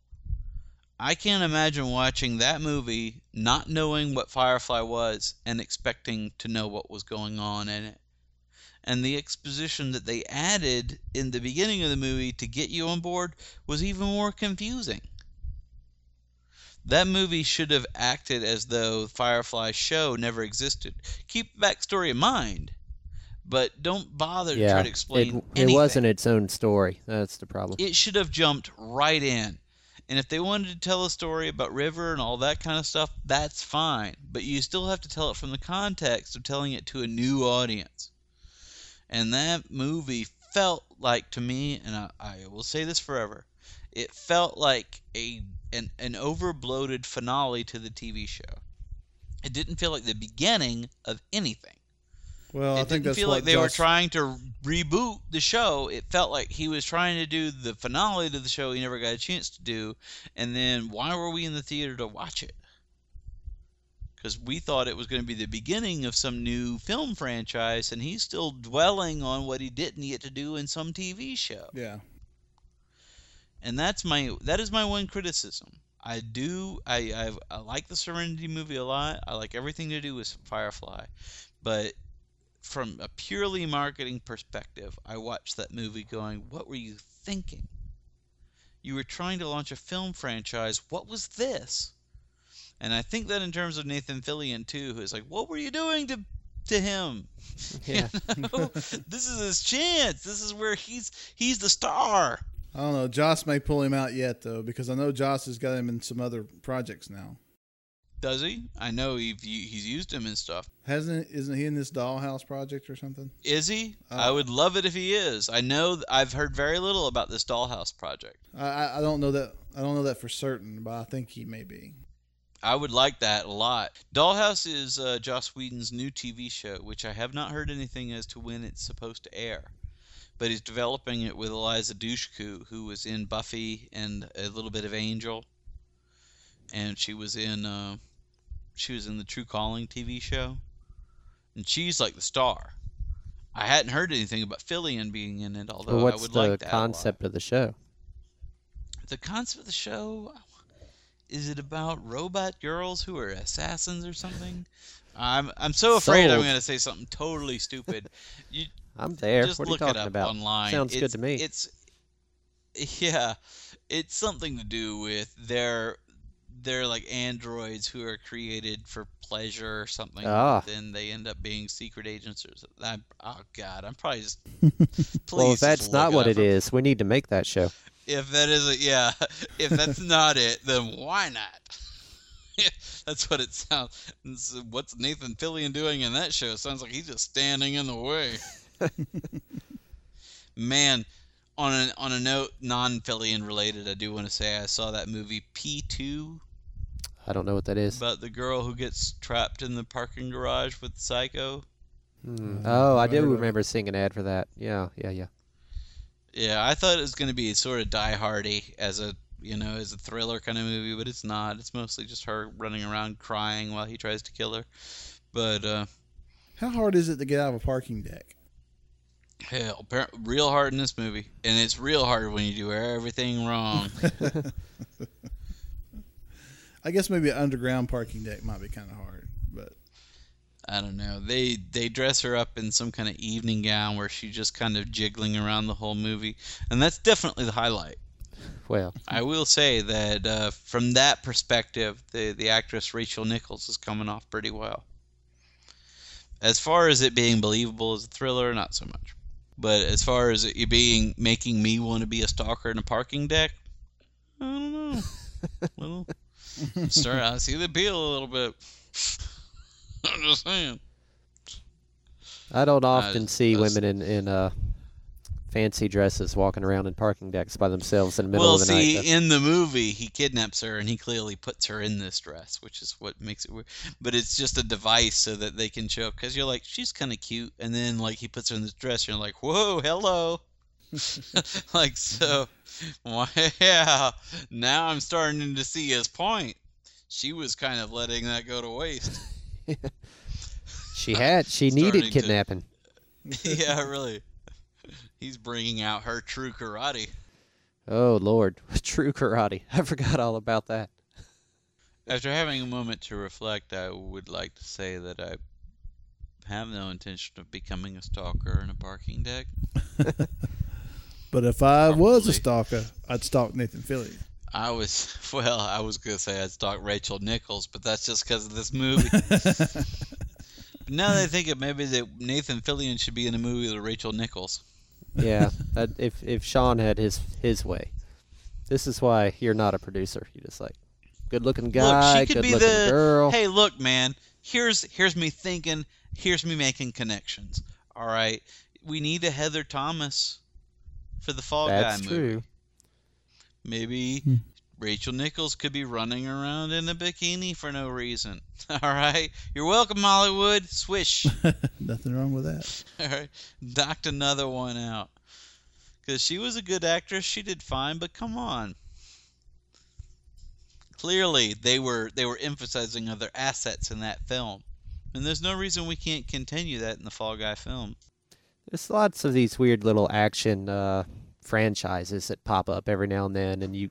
I can't imagine watching that movie not knowing what Firefly was and expecting to know what was going on in it. And the exposition that they added in the beginning of the movie to get you on board was even more confusing. That movie should have acted as though Firefly show never existed. Keep the backstory in mind, but don't bother to try to explain it, it anything wasn't its own story. That's the problem. it should have jumped right in And if they wanted to tell a story about River and all that kind of stuff, that's fine. But you still have to tell it from the context of telling it to a new audience. And that movie felt like to me, and I, I will say this forever, it felt like a an, an over bloated finale to the TV show. It didn't feel like the beginning of anything. Well, it I think didn't that's feel like they were trying to reboot the show. It felt like he was trying to do the finale to the show he never got a chance to do. And then why were we in the theater to watch it? Because we thought it was going to be the beginning of some new film franchise, and he's still dwelling on what he didn't get to do in some TV show. Yeah. And that's my that is my one criticism. I do I I, I like the Serenity movie a lot. I like everything to do with Firefly, but from a purely marketing perspective, I watched that movie going, "What were you thinking? You were trying to launch a film franchise. What was this?" And I think that in terms of Nathan Fillion too, who's like, "What were you doing to to him?" Yeah. You know? this is his chance. This is where he's he's the star. I don't know. Joss may pull him out yet though, because I know Joss has got him in some other projects now. Does he? I know he he's used him and stuff. Hasn't? Isn't he in this Dollhouse project or something? Is he? Uh, I would love it if he is. I know th- I've heard very little about this Dollhouse project. I, I I don't know that. I don't know that for certain, but I think he may be. I would like that a lot. Dollhouse is uh, Joss Whedon's new TV show, which I have not heard anything as to when it's supposed to air. But he's developing it with Eliza Dushku, who was in Buffy and a little bit of Angel, and she was in uh, she was in the True Calling TV show, and she's like the star. I hadn't heard anything about Fillion being in it, although Well, what's I would the like that concept of the show? The concept of the show is it about robot girls who are assassins or something? I'm I'm so afraid I'm going to say something totally stupid. You I'm there. just what are you look talking it up about? online. Sounds good to me. It's yeah, it's something to do with their they're like androids who are created for pleasure or something. Ah. Then they end up being secret agents or something. Oh God, I'm probably just. Please well, if that's not what it is, we need to make that show. If that isn't, yeah, if that's not it, then why not? that's what it sounds. What's Nathan Fillion doing in that show? Sounds like he's just standing in the way. Man, on a on a note non-Fillion related, I do want to say I saw that movie P2 I don't know what that is. about the girl who gets trapped in the parking garage with Psycho. Hmm. Oh, I do heard of it. remember seeing an ad for that. Yeah, yeah, yeah. Yeah, I thought it was going to be sort of Die Hardy as a you know as a thriller kind of movie, but it's not. It's mostly just her running around crying while he tries to kill her. But uh, How hard is it to get out of a parking deck? hell, real hard in this movie, and it's real hard when you do everything wrong. I guess maybe an underground parking deck might be kind of hard, but I don't know. They they dress her up in some kind of evening gown where she's just kind of jiggling around the whole movie, and that's definitely the highlight. Well, I will say that uh, from that perspective, the the actress Rachel Nichols is coming off pretty well. As far as it being believable as a thriller, not so much. But as far as it being making me want to be a stalker in a parking deck, I don't know. well, start I see the appeal a little bit. I'm just saying. I don't often see women in in uh, fancy dresses walking around in parking decks by themselves in the middle well, of the see, night. Well, see, in the movie, he kidnaps her and he clearly puts her in this dress, which is what makes it weird. But it's just a device so that they can show up because you're like, she's kind of cute, and then like he puts her in this dress, and you're like, whoa, hello. like so, wow. Now I'm starting to see his point. She was kind of letting that go to waste. She had she needed Starting to- kidnapping. yeah, really. He's bringing out her true karate. Oh Lord, true karate. I forgot all about that. After having a moment to reflect, I would like to say that I have no intention of becoming a stalker in a parking deck. But if I was a stalker, I'd stalk Nathan Fillion. I was, well, I was going to say I'd stalk Rachel Nichols, but that's just because of this movie. but now that I think it, maybe that Nathan Fillion should be in a movie with Rachel Nichols. Yeah, that, if if Sean had his his way. This is why you're not a producer. You're just like good looking Look, guy, she could good be looking the girl. Hey, look, man. Here's here's me thinking. Here's me making connections. All right, we need a Heather Thomas for the Fall That's Guy true. movie. Maybe Hmm. Rachel Nichols could be running around in a bikini for no reason. All right, you're welcome, Hollywood. Swish. Nothing wrong with that. All right, knocked another one out. Because she was a good actress, she did fine. But come on, clearly they were they were emphasizing other assets in that film, and there's no reason we can't continue that in the Fall Guy film. There's lots of these weird little action uh, franchises that pop up every now and then, and you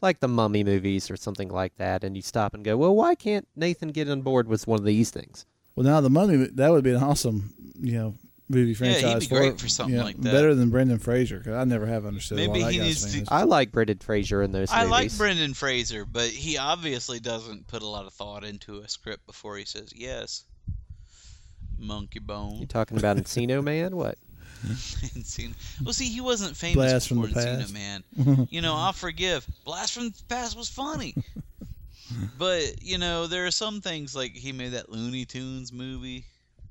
like the Mummy movies or something like that, and you stop and go, well, why can't Nathan get on board with one of these things? Well, now the Mummy that would be an awesome, you know, movie franchise. Yeah, he'd franchise. be great for something you know, like that. Better than Brendan Fraser because I never have understood. Maybe why that he guy's needs to- I like Brendan Fraser in those I like. Brendan Fraser, but he obviously doesn't put a lot of thought into a script before he says yes. Monkey Bone. You Bone. talking about Encino Man? What? Encino. Well, see, he wasn't famous Blast from before the Encino Past. Man. You know, I'll forgive. Blast from the Past was funny. but, you know, there are some things like he made that Looney Tunes movie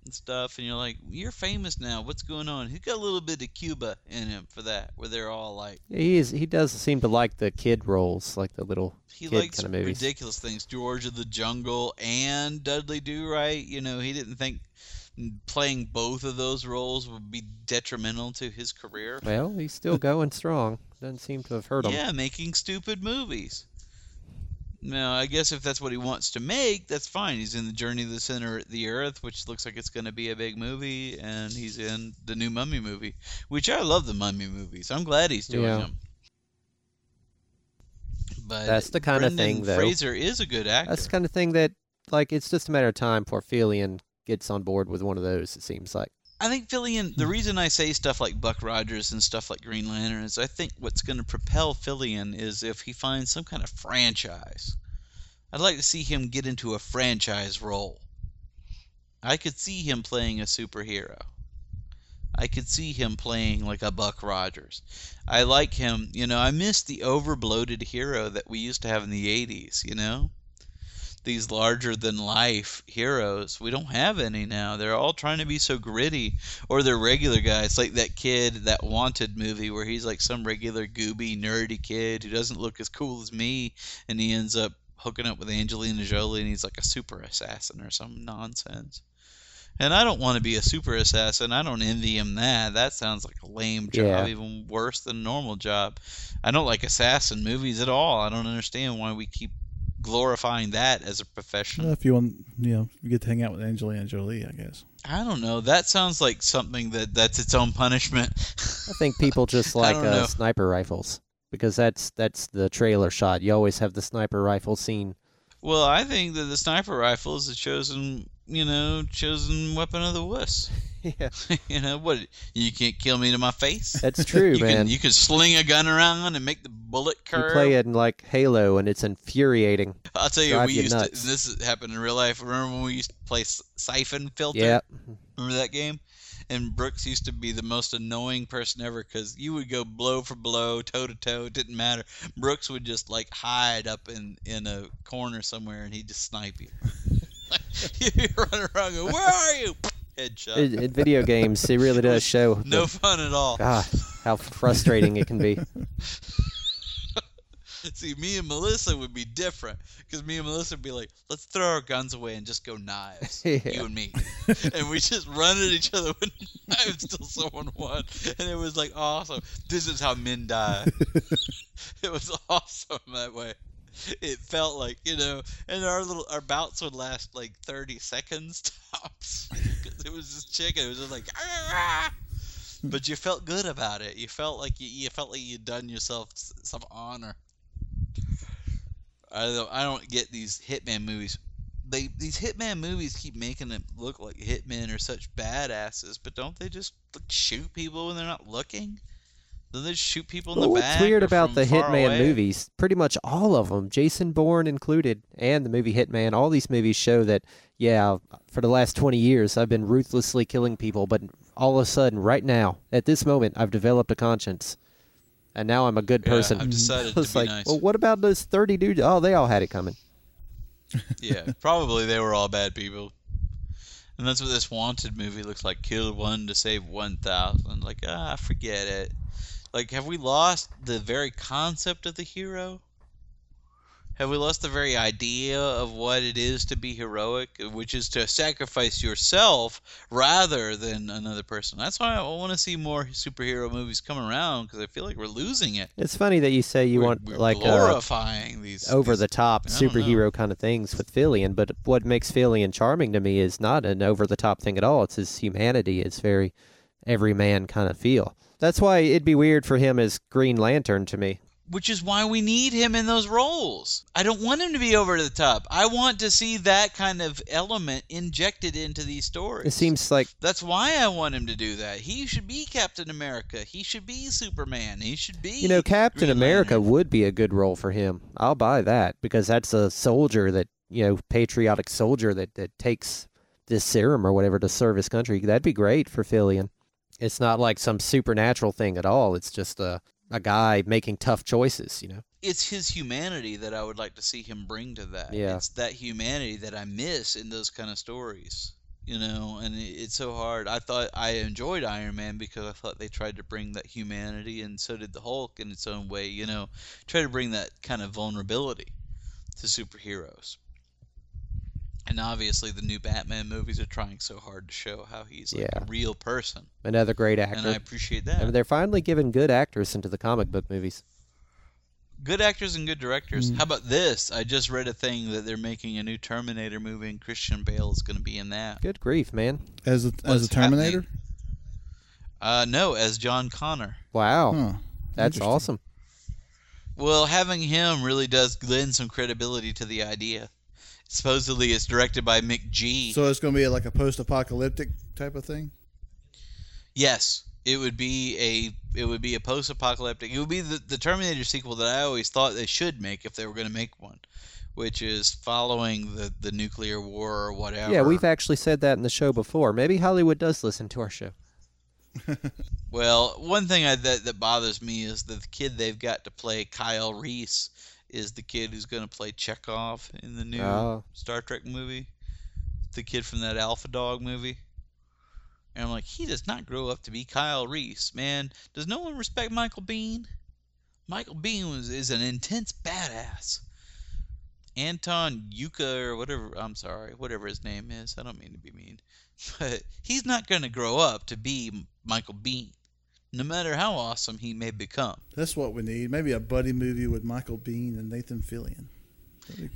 and stuff, and you're like, you're famous now. What's going on? He got a little bit of Cuba in him for that, where they're all like, He is. He does seem to like the kid roles, like the little he kid likes kind of movies. ridiculous things. George of the Jungle and Dudley Do Right. You know, he didn't think playing both of those roles would be detrimental to his career. Well, he's still going strong. Doesn't seem to have hurt him. Yeah, making stupid movies. Now, I guess if that's what he wants to make, that's fine. He's in the Journey to the Center of the Earth, which looks like it's going to be a big movie, and he's in the new Mummy movie, which I love the Mummy movies. I'm glad he's doing Yeah. them. But That's the kinda thing, though. Fraser is a good actor. That's the kind of thing that, like, it's just a matter of time before Fillion gets on board with one of those. It seems like. I think Fillion. The hmm. reason I say stuff like Buck Rogers and stuff like Green Lantern is I think what's going to propel Fillion is if he finds some kind of franchise. I'd like to see him get into a franchise role. I could see him playing a superhero. I could see him playing like a Buck Rogers. I like him. You know, I miss the overbloated hero that we used to have in the '80s. You know these larger than life heroes. We don't have any now. They're all trying to be so gritty, or they're regular guys, like that kid, that Wanted movie, where he's like some regular gooby, nerdy kid who doesn't look as cool as me, and he ends up hooking up with Angelina Jolie, and he's like a super assassin or some nonsense. And I don't want to be a super assassin. I don't envy him that. That sounds like a lame job, Yeah. even worse than a normal job. I don't like assassin movies at all. I don't understand why we keep glorifying that as a profession. Well, if you want, you know, you get to hang out with Angelina Jolie, I guess. I don't know. That sounds like something that that's its own punishment. I think people just like uh, sniper rifles because that's that's the trailer shot. You always have the sniper rifle scene. well, I think that the sniper rifle is the chosen, you know, chosen weapon of the wuss. yeah, you know what? You can't kill me to my face. that's true, you man. Can, you can sling a gun around and make the bullet curve. You play it in like Halo, and it's infuriating. I'll tell you, drive we you used nuts. to. This happened in real life. Remember when we used to play Syphon Filter? Yeah, Remember that game? And Brooks used to be the most annoying person ever because you would go blow for blow, toe to toe. It didn't matter. Brooks would just like hide up in in a corner somewhere, and he'd just snipe you. You run around, where are you? Headshot. in, in video games, it really does show. no the- fun at all. God, how frustrating it can be. See, me and Melissa would be different because me and Melissa would be like, let's throw our guns away and just go knives, Yeah. you and me, and we just run at each other with knives till someone won, and it was like awesome. This is how men die. it was awesome that way. It felt like you know, and our little our bouts would last like thirty seconds tops. it was just chicken. It was just like. "Ah!" But you felt good about it. You felt like you, you felt like you'd done yourself some honor. I don't, I don't get these hitman movies. They these hitman movies keep making it look like hitmen are such badasses, but don't they just like, shoot people when they're not looking? Don't they shoot people in Well, the what's back? weird about the Hitman away? movies? Pretty much all of them, Jason Bourne included, and the movie Hitman. All these movies show that, yeah, for the last twenty years, I've been ruthlessly killing people, but all of a sudden, right now, at this moment, I've developed a conscience. and now I'm a good Yeah, person. I've decided I was to be like, nice. well, what about those 30 dudes? Oh, they all had it coming. Yeah, probably they were all bad people. And that's what this wanted movie looks like. Kill one to save one thousand. Like, ah, forget it. Like, have we lost the very concept of the hero? Have we lost the very idea of what it is to be heroic, which is to sacrifice yourself rather than another person? That's why I want to see more superhero movies come around because I feel like we're losing it. It's funny that you say you We're- want we're like uh, glorifying these over these- the top know. superhero kind of things with Fillion, but what makes Fillion charming to me is not an over the top thing at all. It's his humanity. It's very everyman kind of feel. That's why it'd be weird for him as Green Lantern to me. which is why we need him in those roles. I don't want him to be over the top. I want to see that kind of element injected into these stories. It seems like That's why I want him to do that. He should be Captain America. He should be Superman. He should be you know Captain Green America Lantern. would be a good role for him. I'll buy that because that's a soldier that you know patriotic soldier that that takes this serum or whatever to serve his country. That'd be great for Fillion. It's not like some supernatural thing at all. It's just a a guy making tough choices. You know. It's his humanity that I would like to see him bring to that. Yeah. It's that humanity that I miss in those kind of stories. You know, and it's so hard. I thought I enjoyed Iron Man because I thought they tried to bring that humanity, and so did the Hulk in its own way. You know, try to bring that kind of vulnerability to superheroes. And obviously, the new Batman movies are trying so hard to show how he's like Yeah. a real person, Another great actor. and. I appreciate that. I mean, they're finally giving good actors into the comic book movies. Good actors and good directors. Mm. How about this? I just read a thing that they're making a new Terminator movie, and Christian Bale is going to be in that. Good grief, man! As a, as a Terminator? Uh, no, as John Connor. Wow, Huh. that's awesome. Well, having him really does lend some credibility to the idea. Supposedly, it's directed by McG. So it's going to be like a post-apocalyptic type of thing. yes, it would be a it would be a post-apocalyptic. It would be the, the Terminator sequel that I always thought they should make if they were going to make one, which is following the the nuclear war or whatever. Yeah, we've actually said that in the show before. Maybe Hollywood does listen to our show. Well, one thing I, that that bothers me is that the kid they've got to play Kyle Reese is the kid who's going to play Chekhov in the new Oh. Star Trek movie. The kid from that Alpha Dog movie. And I'm like, he does not grow up to be Kyle Reese, man. Does no one respect Michael Biehn? Michael Biehn was is an intense badass. Anton Yuka or whatever I'm sorry, whatever his name is. I don't mean to be mean. But he's not going to grow up to be Michael Biehn, no matter how awesome he may become. That's what we need. Maybe a buddy movie with Michael Biehn and Nathan Fillion.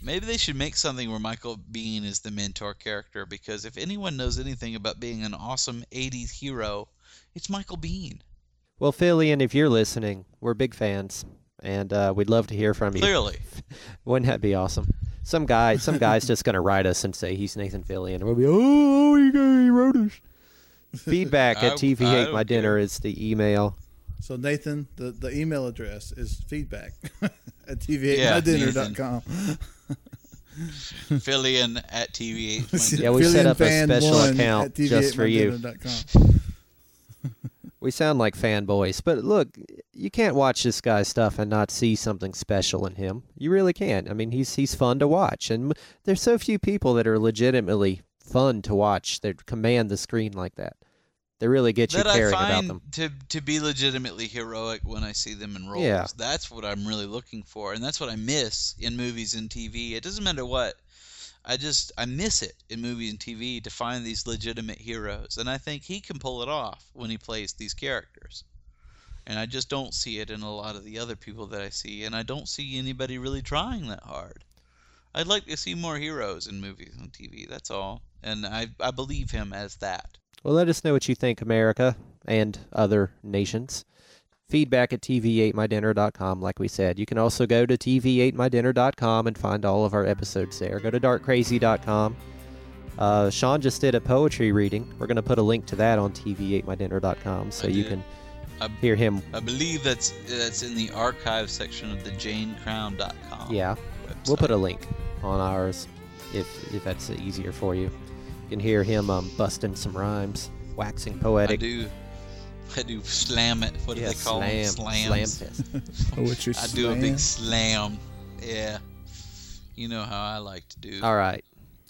Maybe they should make something where Michael Biehn is the mentor character because if anyone knows anything about being an awesome 80s hero, it's Michael Biehn. Well, Fillion, if you're listening, we're big fans, and uh, we'd love to hear from you. Clearly. Wouldn't that be awesome? Some guy, some guy's just gonna write us and say he's Nathan Fillion, and we'll be, oh, he, he wrote us. Feedback at TV I Hate don't My Dinner care. is the email. So Nathan, the, the email address is feedback at Yeah, tv8mydinner.com. Fillion at TV8. Yeah, we set up a special account just for you. We sound like fanboys, but look, you can't watch this guy's stuff and not see something special in him. You really can't. I mean, he's he's fun to watch, and there's so few people that are legitimately fun to watch They command the screen like that. They really get you that I caring about them. to to be legitimately heroic when I see them in roles. Yeah. That's what I'm really looking for, and that's what I miss in movies and TV. It doesn't matter what. I just I miss it in movies and TV to find these legitimate heroes, and I think he can pull it off when he plays these characters. And I just don't see it in a lot of the other people that I see, and I don't see anybody really trying that hard. I'd like to see more heroes in movies and TV. That's all, and I I believe him as that. Well, let us know what you think, America and other nations. Feedback at tv8mydinner.com, like we said. You can also go to tv8mydinner.com and find all of our episodes there. Go to darkcrazy.com. Uh, Sean just did a poetry reading. We're going to put a link to that on tv8mydinner.com so you can I- hear him. I believe that's that's in the archive section of the janecrown.com. Yeah, website. we'll put a link on ours if if that's easier for you. You can hear him um, busting some rhymes, waxing poetic. I poetic. do. I do slam it. What do yeah, they call slam, them? Slams. slam fest. Oh, what's your I do a big slam? slam. Yeah. You know how I like to do. All right.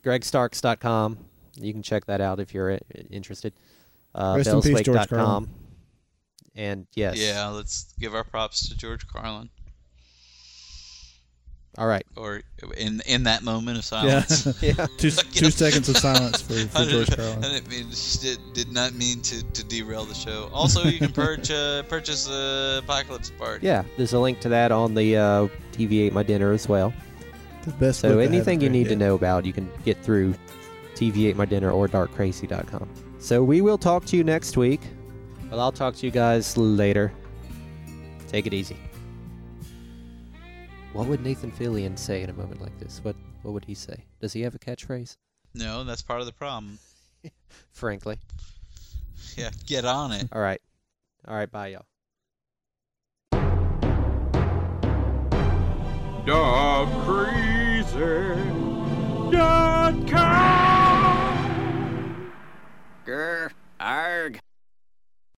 GregStarks.com. You can check that out if you're interested. Uh, Rest in peace, George Carlin. And yes. Yeah, let's give our props to George Carlin. All right. Or in in that moment of silence. Yeah. two two seconds of silence for, for George Carlin. I didn't mean, did, did not mean to, to derail the show. Also, you can purge, uh, purchase uh, Apocalypse Party. Yeah, there's a link to that on the uh, TV Ate My Dinner as well. The best So book I haven't anything you read need to know about, you can get through TV Ate My Dinner or darkcrazy.com. So we will talk to you next week. Well, I'll talk to you guys later. Take it easy. What would Nathan Fillion say in a moment like this? What What would he say? Does he have a catchphrase? No, that's part of the problem. Frankly. Yeah, get on it. All right. All right. Bye, y'all. Dog Grr.